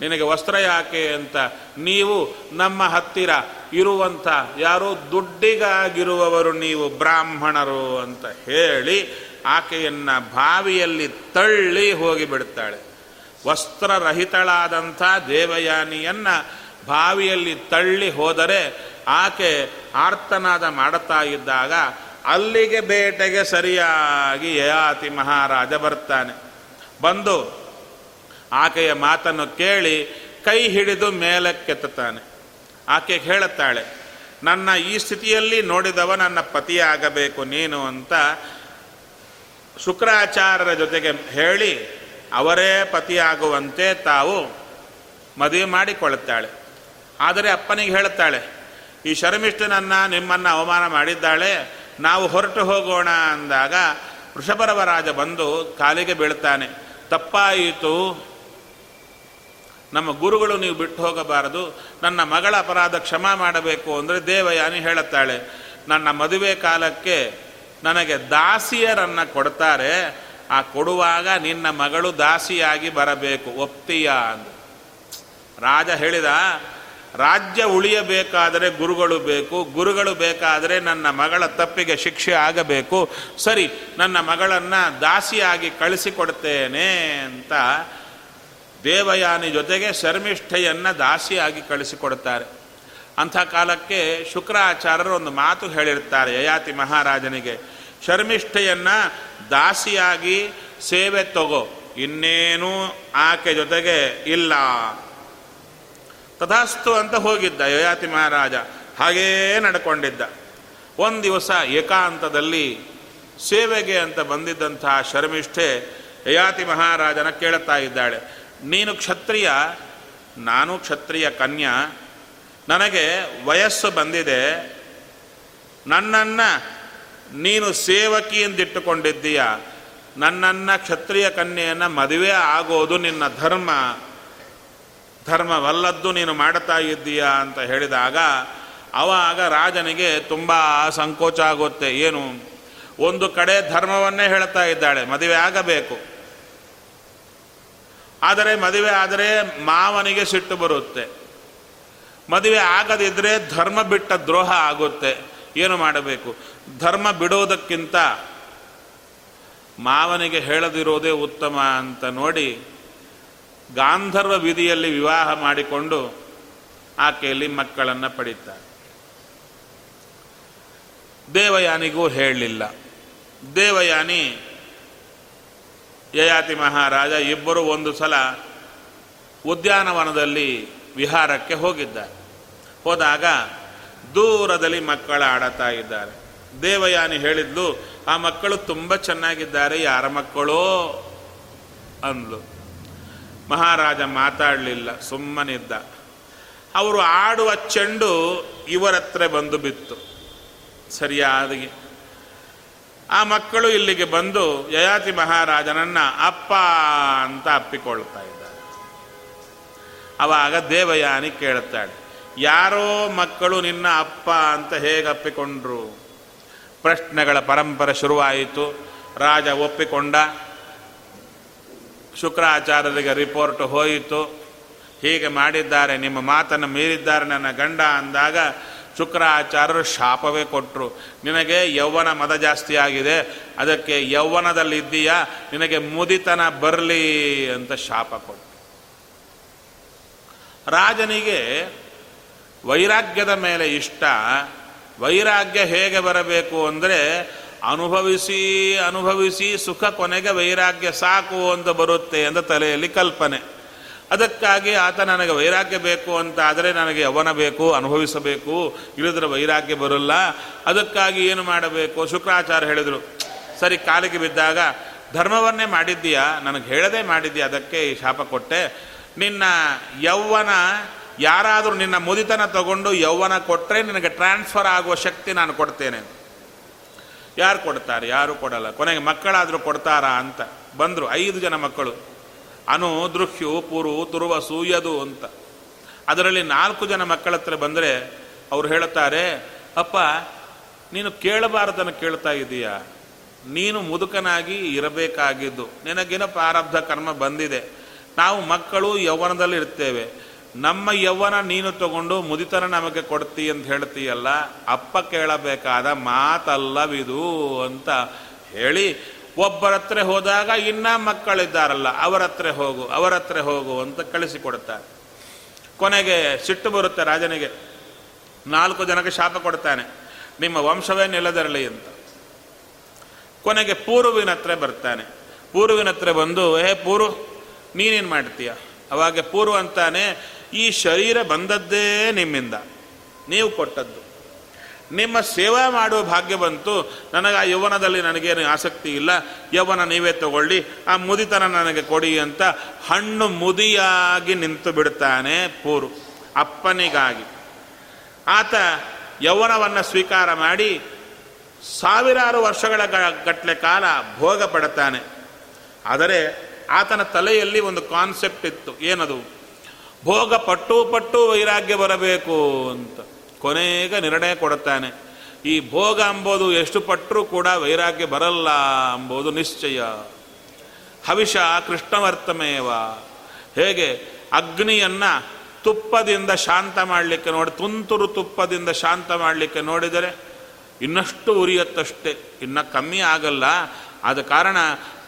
ನಿನಗೆ ವಸ್ತ್ರ ಯಾಕೆ ಅಂತ ನೀವು ನಮ್ಮ ಹತ್ತಿರ ಇರುವಂಥ ಯಾರೋ ದುಡ್ಡಿಗಾಗಿರುವವರು ನೀವು ಬ್ರಾಹ್ಮಣರು ಅಂತ ಹೇಳಿ ಆಕೆಯನ್ನು ಬಾವಿಯಲ್ಲಿ ತಳ್ಳಿ ಹೋಗಿಬಿಡ್ತಾಳೆ. ವಸ್ತ್ರರಹಿತಳಾದಂಥ ದೇವಯಾನಿಯನ್ನು ಬಾವಿಯಲ್ಲಿ ತಳ್ಳಿ ಹೋದರೆ ಆಕೆ ಆರ್ತನಾದ ಮಾಡುತ್ತಾ ಇದ್ದಾಗ ಅಲ್ಲಿಗೆ ಬೇಟೆಗೆ ಸರಿಯಾಗಿ ಯಯಾತಿ ಮಹಾರಾಜ ಬರ್ತಾನೆ. ಬಂದು ಆಕೆಯ ಮಾತನ್ನು ಕೇಳಿ ಕೈ ಹಿಡಿದು ಮೇಲಕ್ಕೆತ್ತಾನೆ ಆಕೆ ಹೇಳುತ್ತಾಳೆ, ನನ್ನ ಈ ಸ್ಥಿತಿಯಲ್ಲಿ ನೋಡಿದವ ನನ್ನ ಪತಿಯಾಗಬೇಕು ನೀನು ಅಂತ ಶುಕ್ರಾಚಾರ್ಯರ ಜೊತೆಗೆ ಹೇಳಿ ಅವರೇ ಪತಿಯಾಗುವಂತೆ ತಾವು ಮದುವೆ ಮಾಡಿಕೊಳ್ಳುತ್ತಾಳೆ. ಆದರೆ ಅಪ್ಪನಿಗೆ ಹೇಳುತ್ತಾಳೆ, ಈ ಶರ್ಮಿಷ್ಠನನ್ನು ನಿಮ್ಮನ್ನು ಅವಮಾನ ಮಾಡಿದ್ದಾಳೆ, ನಾವು ಹೊರಟು ಹೋಗೋಣ ಅಂದಾಗ ವೃಷಭರವರಾಜ ಬಂದು ಕಾಲಿಗೆ ಬೀಳ್ತಾನೆ ತಪ್ಪಾಯಿತು. ನಮ್ಮ ಗುರುಗಳು ನೀವು ಬಿಟ್ಟು ಹೋಗಬಾರದು. ನನ್ನ ಮಗಳ ಅಪರಾಧ ಕ್ಷಮ ಮಾಡಬೇಕು ಅಂದರೆ ದೇವಯಾನಿ ಹೇಳುತ್ತಾಳೆ, ನನ್ನ ಮದುವೆ ಕಾಲಕ್ಕೆ ನನಗೆ ದಾಸಿಯರನ್ನು ಕೊಡ್ತಾರೆ ಆ ಕೊಡುವಾಗ ನಿನ್ನ ಮಗಳು ದಾಸಿಯಾಗಿ ಬರಬೇಕು, ಒಪ್ತೀಯ ಅಂದ. ರಾಜ ಹೇಳಿದ, ರಾಜ್ಯ ಉಳಿಯಬೇಕಾದರೆ ಗುರುಗಳು ಬೇಕು, ಗುರುಗಳು ಬೇಕಾದರೆ ನನ್ನ ಮಗಳ ತಪ್ಪಿಗೆ ಶಿಕ್ಷೆ ಆಗಬೇಕು. ಸರಿ, ನನ್ನ ಮಗಳನ್ನು ದಾಸಿಯಾಗಿ ಕಳಿಸಿಕೊಡ್ತೇನೆ ಅಂತ ದೇವಯಾನಿ ಜೊತೆಗೆ ಶರ್ಮಿಷ್ಠೆಯನ್ನು ದಾಸಿಯಾಗಿ ಕಳಿಸಿಕೊಡ್ತಾರೆ. ಅಂಥ ಕಾಲಕ್ಕೆ ಶುಕ್ರಾಚಾರ್ಯರು ಒಂದು ಮಾತು ಹೇಳಿರ್ತಾರೆ ಯಯಾತಿ ಮಹಾರಾಜನಿಗೆ. ಶರ್ಮಿಷ್ಠೆಯನ್ನ ದಾಸಿಯಾಗಿ ಸೇವೆ ತಗೋ. ಇನ್ನೇನೂ ಆಕೆ ಜೊತೆಗೆ ಇಲ್ಲ. ತಥಾಸ್ತು ಅಂತ ಹೋಗಿದ್ದ ಯಯಾತಿ ಮಹಾರಾಜ. ಹಾಗೇ ನಡ್ಕೊಂಡಿದ್ದ. ಒಂದು ದಿವಸ ಏಕಾಂತದಲ್ಲಿ ಸೇವೆಗೆ ಅಂತ ಬಂದಿದ್ದಂತಹ ಶರ್ಮಿಷ್ಠೆ ಯಯಾತಿ ಮಹಾರಾಜನ ಕೇಳುತ್ತಾ ಇದ್ದಾಳೆ. ನೀನು ಕ್ಷತ್ರಿಯ? ನಾನು ಕ್ಷತ್ರಿಯ ಕನ್ಯಾ. ನನಗೆ ವಯಸ್ಸು ಬಂದಿದೆ. ನನ್ನನ್ನು ನೀನು ಸೇವಕಿ ಎಂದಿಟ್ಟುಕೊಂಡಿದ್ದೀಯ. ನನ್ನನ್ನು ಕ್ಷತ್ರಿಯ ಕನ್ಯೆಯನ್ನು ಮದುವೆ ಆಗೋದು ನಿನ್ನ ಧರ್ಮ. ಧರ್ಮವಲ್ಲದ್ದು ನೀನು ಮಾಡುತ್ತಾ ಇದ್ದೀಯಾ ಅಂತ ಹೇಳಿದಾಗ ಅವಾಗ ರಾಜನಿಗೆ ತುಂಬ ಸಂಕೋಚ ಆಗುತ್ತೆ. ಏನು? ಒಂದು ಕಡೆ ಧರ್ಮವನ್ನೇ ಹೇಳ್ತಾ ಇದ್ದಾಳೆ, ಮದುವೆ ಆಗಬೇಕು. ಆದರೆ ಮದುವೆ ಆದರೆ ಮಾವನಿಗೆ ಸಿಟ್ಟು ಬರುತ್ತೆ. ಮದುವೆ ಆಗದಿದ್ದರೆ ಧರ್ಮ ಬಿಟ್ಟ ದ್ರೋಹ ಆಗುತ್ತೆ. ಏನು ಮಾಡಬೇಕು? ಧರ್ಮ ಬಿಡೋದಕ್ಕಿಂತ ಮಾವನಿಗೆ ಹೇಳದಿರೋದೇ ಉತ್ತಮ ಅಂತ ನೋಡಿ ಗಾಂಧರ್ವ ವಿಧಿಯಲ್ಲಿ ವಿವಾಹ ಮಾಡಿಕೊಂಡು ಆಕೆಯಲ್ಲಿ ಮಕ್ಕಳನ್ನು ಪಡೀತಾರೆ. ದೇವಯಾನಿಗೂ ಹೇಳಲಿಲ್ಲ ದೇವಯಾನಿ ಯಯಾತಿ ಮಹಾರಾಜ ಇಬ್ಬರು ಒಂದು ಸಲ ಉದ್ಯಾನವನದಲ್ಲಿ ವಿಹಾರಕ್ಕೆ ಹೋಗಿದ್ದಾರೆ. ಹೋದಾಗ ದೂರದಲ್ಲಿ ಮಕ್ಕಳು ಆಡತಾ ಇದ್ದಾರೆ. ದೇವಯಾನಿ ಹೇಳಿದ್ಲು, ಆ ಮಕ್ಕಳು ತುಂಬ ಚೆನ್ನಾಗಿದ್ದಾರೆ, ಯಾರ ಮಕ್ಕಳೋ? ಅಂದ್ಲು. ಮಹಾರಾಜ ಮಾತಾಡಲಿಲ್ಲ, ಸುಮ್ಮನಿದ್ದ. ಅವರು ಆಡುವ ಚೆಂಡು ಇವರತ್ರ ಬಂದು ಬಿತ್ತು. ಸರಿಯಾದಿಗೆ ಆ ಮಕ್ಕಳು ಇಲ್ಲಿಗೆ ಬಂದು, ಯಯಾತಿ ಮಹಾರಾಜನನ್ನ ಅಪ್ಪ ಅಂತ ಅಪ್ಪಿಕೊಳ್ತಾ ಇದ್ದಾರೆ. ಅವಾಗ ದೇವಯಾನಿ ಕೇಳುತ್ತಾಳೆ ಯಾರೋ ಮಕ್ಕಳು ನಿನ್ನ ಅಪ್ಪ ಅಂತ ಹೇಗೆ ಅಪ್ಪಿಕೊಂಡ್ರು? ಪ್ರಶ್ನೆಗಳ ಪರಂಪರೆ ಶುರುವಾಯಿತು. ರಾಜ ಒಪ್ಪಿಕೊಂಡ. ಶುಕ್ರಾಚಾರ್ಯರಿಗೆ ರಿಪೋರ್ಟ್ ಹೋಯಿತು. ಹೀಗೆ ಮಾಡಿದ್ದಾರೆ, ನಿಮ್ಮ ಮಾತನ್ನು ಮೀರಿದ್ದಾರೆ ನನ್ನ ಗಂಡ ಅಂದಾಗ ಶುಕ್ರಾಚಾರ್ಯರು ಶಾಪವೇ ಕೊಟ್ಟರು ನಿನಗೆ ಯೌವನ ಮದ ಜಾಸ್ತಿ ಆಗಿದೆ ಅದಕ್ಕೆ ಯೌವನದಲ್ಲಿದ್ದೀಯಾ, ನಿನಗೆ ಮುದಿತನ ಬರಲಿ ಅಂತ ಶಾಪ ಕೊಟ್ಟರು ರಾಜನಿಗೆ ವೈರಾಗ್ಯದ ಮೇಲೆ ಇಷ್ಟ. ವೈರಾಗ್ಯ ಹೇಗೆ ಬರಬೇಕು ಅಂದರೆ ಅನುಭವಿಸಿ ಅನುಭವಿಸಿ ಸುಖ ಕೊನೆಗೆ ವೈರಾಗ್ಯ ಸಾಕು ಅಂತ ಬರುತ್ತೆ ಅಂತ ತಲೆಯಲ್ಲಿ ಕಲ್ಪನೆ. ಅದಕ್ಕಾಗಿ ಆತ ನನಗೆ ವೈರಾಗ್ಯ ಬೇಕು ಅಂತ ಆದರೆ ನನಗೆ ಯವನ ಬೇಕು, ಅನುಭವಿಸಬೇಕು. ಇಳಿದ್ರೆ ವೈರಾಗ್ಯ ಬರಲ್ಲ. ಅದಕ್ಕಾಗಿ ಏನು ಮಾಡಬೇಕು? ಶುಕ್ರಾಚಾರ್ಯ ಹೇಳಿದರು, ಸರಿ ಕಾಲಿಗೆ ಬಿದ್ದಾಗ, ಧರ್ಮವನ್ನೇ ಮಾಡಿದ್ದೀಯಾ? ನನಗೆ ಹೇಳದೇ ಮಾಡಿದ್ದೀಯ? ಅದಕ್ಕೆ ಈ ಶಾಪ ಕೊಟ್ಟೆ. ನಿನ್ನ ಯೌವನ ಯಾರಾದರೂ ನಿನ್ನ ಮುದಿತನ ತಗೊಂಡು ಯೌವನ ಕೊಟ್ಟರೆ ನಿನಗೆ ಟ್ರಾನ್ಸ್ಫರ್ ಆಗುವ ಶಕ್ತಿ ನಾನು ಕೊಡ್ತೇನೆ. ಯಾರು ಕೊಡ್ತಾರೆ? ಯಾರು ಕೊಡಲ್ಲ. ಕೊನೆಗೆ ಮಕ್ಕಳಾದರೂ ಕೊಡ್ತಾರಾ ಅಂತ. ಬಂದರು ಐದು ಜನ ಮಕ್ಕಳು. ಅನು, ದೃಹ್ಯು, ಪುರು ತುರುವ ಸೂಯದು ಅಂತ. ಅದರಲ್ಲಿ ನಾಲ್ಕು ಜನ ಮಕ್ಕಳ ಹತ್ರ ಬಂದರೆ ಅವ್ರು ಹೇಳುತ್ತಾರೆ, ಅಪ್ಪ, ನೀನು ಕೇಳಬಾರದನ್ನು ಕೇಳ್ತಾ ಇದೀಯಾ? ನೀನು ಮುದುಕನಾಗಿ ಇರಬೇಕಾಗಿದ್ದು. ನಿನಗಿನ ಪ್ರಾರಬ್ಧ ಕರ್ಮ ಬಂದಿದೆ. ನಾವು ಮಕ್ಕಳು ಯೌವನದಲ್ಲಿ ಇರ್ತೇವೆ ನಮ್ಮ ಯೌವನ ನೀನು ತಗೊಂಡು ಮುದಿತನ ನಮಗೆ ಕೊಡ್ತಿ ಅಂತ ಹೇಳ್ತೀಯಲ್ಲ, ಅಪ್ಪ ಕೇಳಬೇಕಾದ ಮಾತಲ್ಲವಿದು ಅಂತ ಹೇಳಿ ಒಬ್ಬರ ಹತ್ರ ಹೋದಾಗ ಇನ್ನ ಮಕ್ಕಳಿದ್ದಾರಲ್ಲ, ಅವರ ಹತ್ರ ಹೋಗು, ಅವರ ಹತ್ರ ಹೋಗು ಅಂತ ಕಳಿಸಿಕೊಡುತ್ತಾರೆ. ಕೊನೆಗೆ ಸಿಟ್ಟು ಬರುತ್ತೆ ರಾಜನಿಗೆ. ನಾಲ್ಕು ಜನಕ್ಕೆ ಶಾಪ ಕೊಡ್ತಾನೆ, ನಿಮ್ಮ ವಂಶವೇ ನಿಲ್ಲದಿರಲಿ ಅಂತ. ಕೊನೆಗೆ ಪೂರ್ವಿನ ಹತ್ರ ಬರ್ತಾನೆ. ಪೂರ್ವಿನ ಹತ್ರ ಬಂದು, ಏ ಪೂರ್ವ ನೀನೇನು ಮಾಡ್ತೀಯ? ಅವಾಗ ಪೂರ್ವ ಅಂತಾನೆ ಈ ಶರೀರ ಬಂದದ್ದೇ ನಿಮ್ಮಿಂದ. ನೀವು ಕೊಟ್ಟದ್ದು. ನಿಮ್ಮ ಸೇವಾ ಮಾಡುವ ಭಾಗ್ಯ ಬಂತು. ನನಗೆ ಆ ಯೌವನದಲ್ಲಿ ನನಗೇನು ಆಸಕ್ತಿ ಇಲ್ಲ. ಯೌವನ ನೀವೇ ತಗೊಳ್ಳಿ. ಆ ಮುದಿತನ ನನಗೆ ಕೊಡಿ ಅಂತ ಹಣ್ಣು ಮುದಿಯಾಗಿ ನಿಂತು ಬಿಡ್ತಾನೆ ಪೂರು. ಅಪ್ಪನಿಗಾಗಿ. ಆತ ಯೌವನವನ್ನು ಸ್ವೀಕಾರ ಮಾಡಿ ಸಾವಿರಾರು ವರ್ಷಗಳ ಗಟ್ಟಲೆ ಕಾಲ ಭೋಗ ಪಡುತ್ತಾನೆ. ಆದರೆ ಆತನ ತಲೆಯಲ್ಲಿ ಒಂದು ಕಾನ್ಸೆಪ್ಟ್ ಇತ್ತು. ಏನದು? ಭೋಗ ಪಟ್ಟು ಪಟ್ಟು ವೈರಾಗ್ಯ ಬರಬೇಕು ಅಂತ ಕೊನೆಗ ನಿರ್ಣಯ ಕೊಡುತ್ತಾನೆ. ಈ ಭೋಗ ಅಂಬೋದು ಎಷ್ಟು ಪಟ್ಟರೂ ಕೂಡ ವೈರಾಗ್ಯ ಬರಲ್ಲ ಅಂಬೋದು ನಿಶ್ಚಯ. ಹವಿಷ ಕೃಷ್ಣವರ್ತಮೇವ. ಹೇಗೆ? ಅಗ್ನಿಯನ್ನ ತುಪ್ಪದಿಂದ ಶಾಂತ ಮಾಡಲಿಕ್ಕೆ ನೋಡಿ, ತುಂತುರು ತುಪ್ಪದಿಂದ ಶಾಂತ ಮಾಡಲಿಕ್ಕೆ ನೋಡಿದರೆ ಇನ್ನಷ್ಟು ಉರಿಯತ್ತಷ್ಟೇ, ಇನ್ನು ಕಮ್ಮಿ ಆಗಲ್ಲ. ಆದ ಕಾರಣ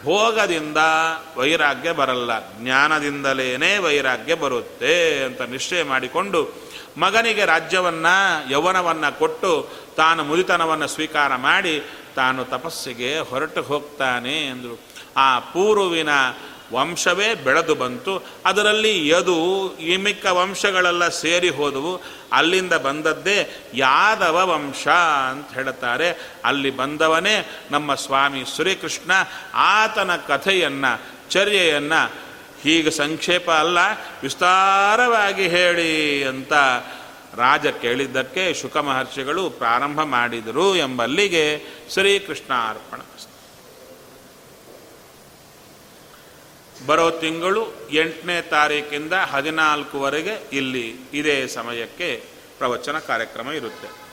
ಭೋಗದಿಂದ ವೈರಾಗ್ಯ ಬರಲ್ಲ. ಜ್ಞಾನದಿಂದಲೇ ವೈರಾಗ್ಯ ಬರುತ್ತೆ ಅಂತ ನಿಶ್ಚಯ ಮಾಡಿಕೊಂಡು ಮಗನಿಗೆ ರಾಜ್ಯವನ್ನ, ಯೌವನವನ್ನು ಕೊಟ್ಟು ತಾನು ಮುದಿತನವನ್ನು ಸ್ವೀಕಾರ ಮಾಡಿ ತಾನು ತಪಸ್ಸಿಗೆ ಹೊರಟು ಹೋಗ್ತಾನೆ ಎಂದರು ಆ ಪೂರ್ವಿನ ವಂಶವೇ ಬೆಳೆದು ಬಂತು. ಅದರಲ್ಲಿ ಯದು ಈ ಮಿಕ್ಕ ವಂಶಗಳೆಲ್ಲ ಸೇರಿ ಹೋದವು. ಅಲ್ಲಿಂದ ಬಂದದ್ದೇ ಯಾದವ ವಂಶ ಅಂತ ಹೇಳುತ್ತಾರೆ. ಅಲ್ಲಿ ಬಂದವನೇ ನಮ್ಮ ಸ್ವಾಮಿ ಶ್ರೀಕೃಷ್ಣ ಆತನ ಕಥೆಯನ್ನು, ಚರ್ಯೆಯನ್ನು ಹೀಗೆ ಸಂಕ್ಷೇಪ ಅಲ್ಲ, ವಿಸ್ತಾರವಾಗಿ ಹೇಳಿ ಅಂತ ರಾಜ ಕೇಳಿದ್ದಕ್ಕೆ ಶುಕ ಮಹರ್ಷಿಗಳು ಪ್ರಾರಂಭ ಮಾಡಿದರು ಎಂಬಲ್ಲಿಗೆ ಶ್ರೀಕೃಷ್ಣ ಅರ್ಪಣ ಬರೋ ತಿಂಗಳು ಎಂಟನೇ ತಾರೀಕಿಂದ ಹದಿನಾಲ್ಕುವರೆಗೆ ಇಲ್ಲಿ ಇದೇ ಸಮಯಕ್ಕೆ ಪ್ರವಚನ ಕಾರ್ಯಕ್ರಮ ಇರುತ್ತೆ.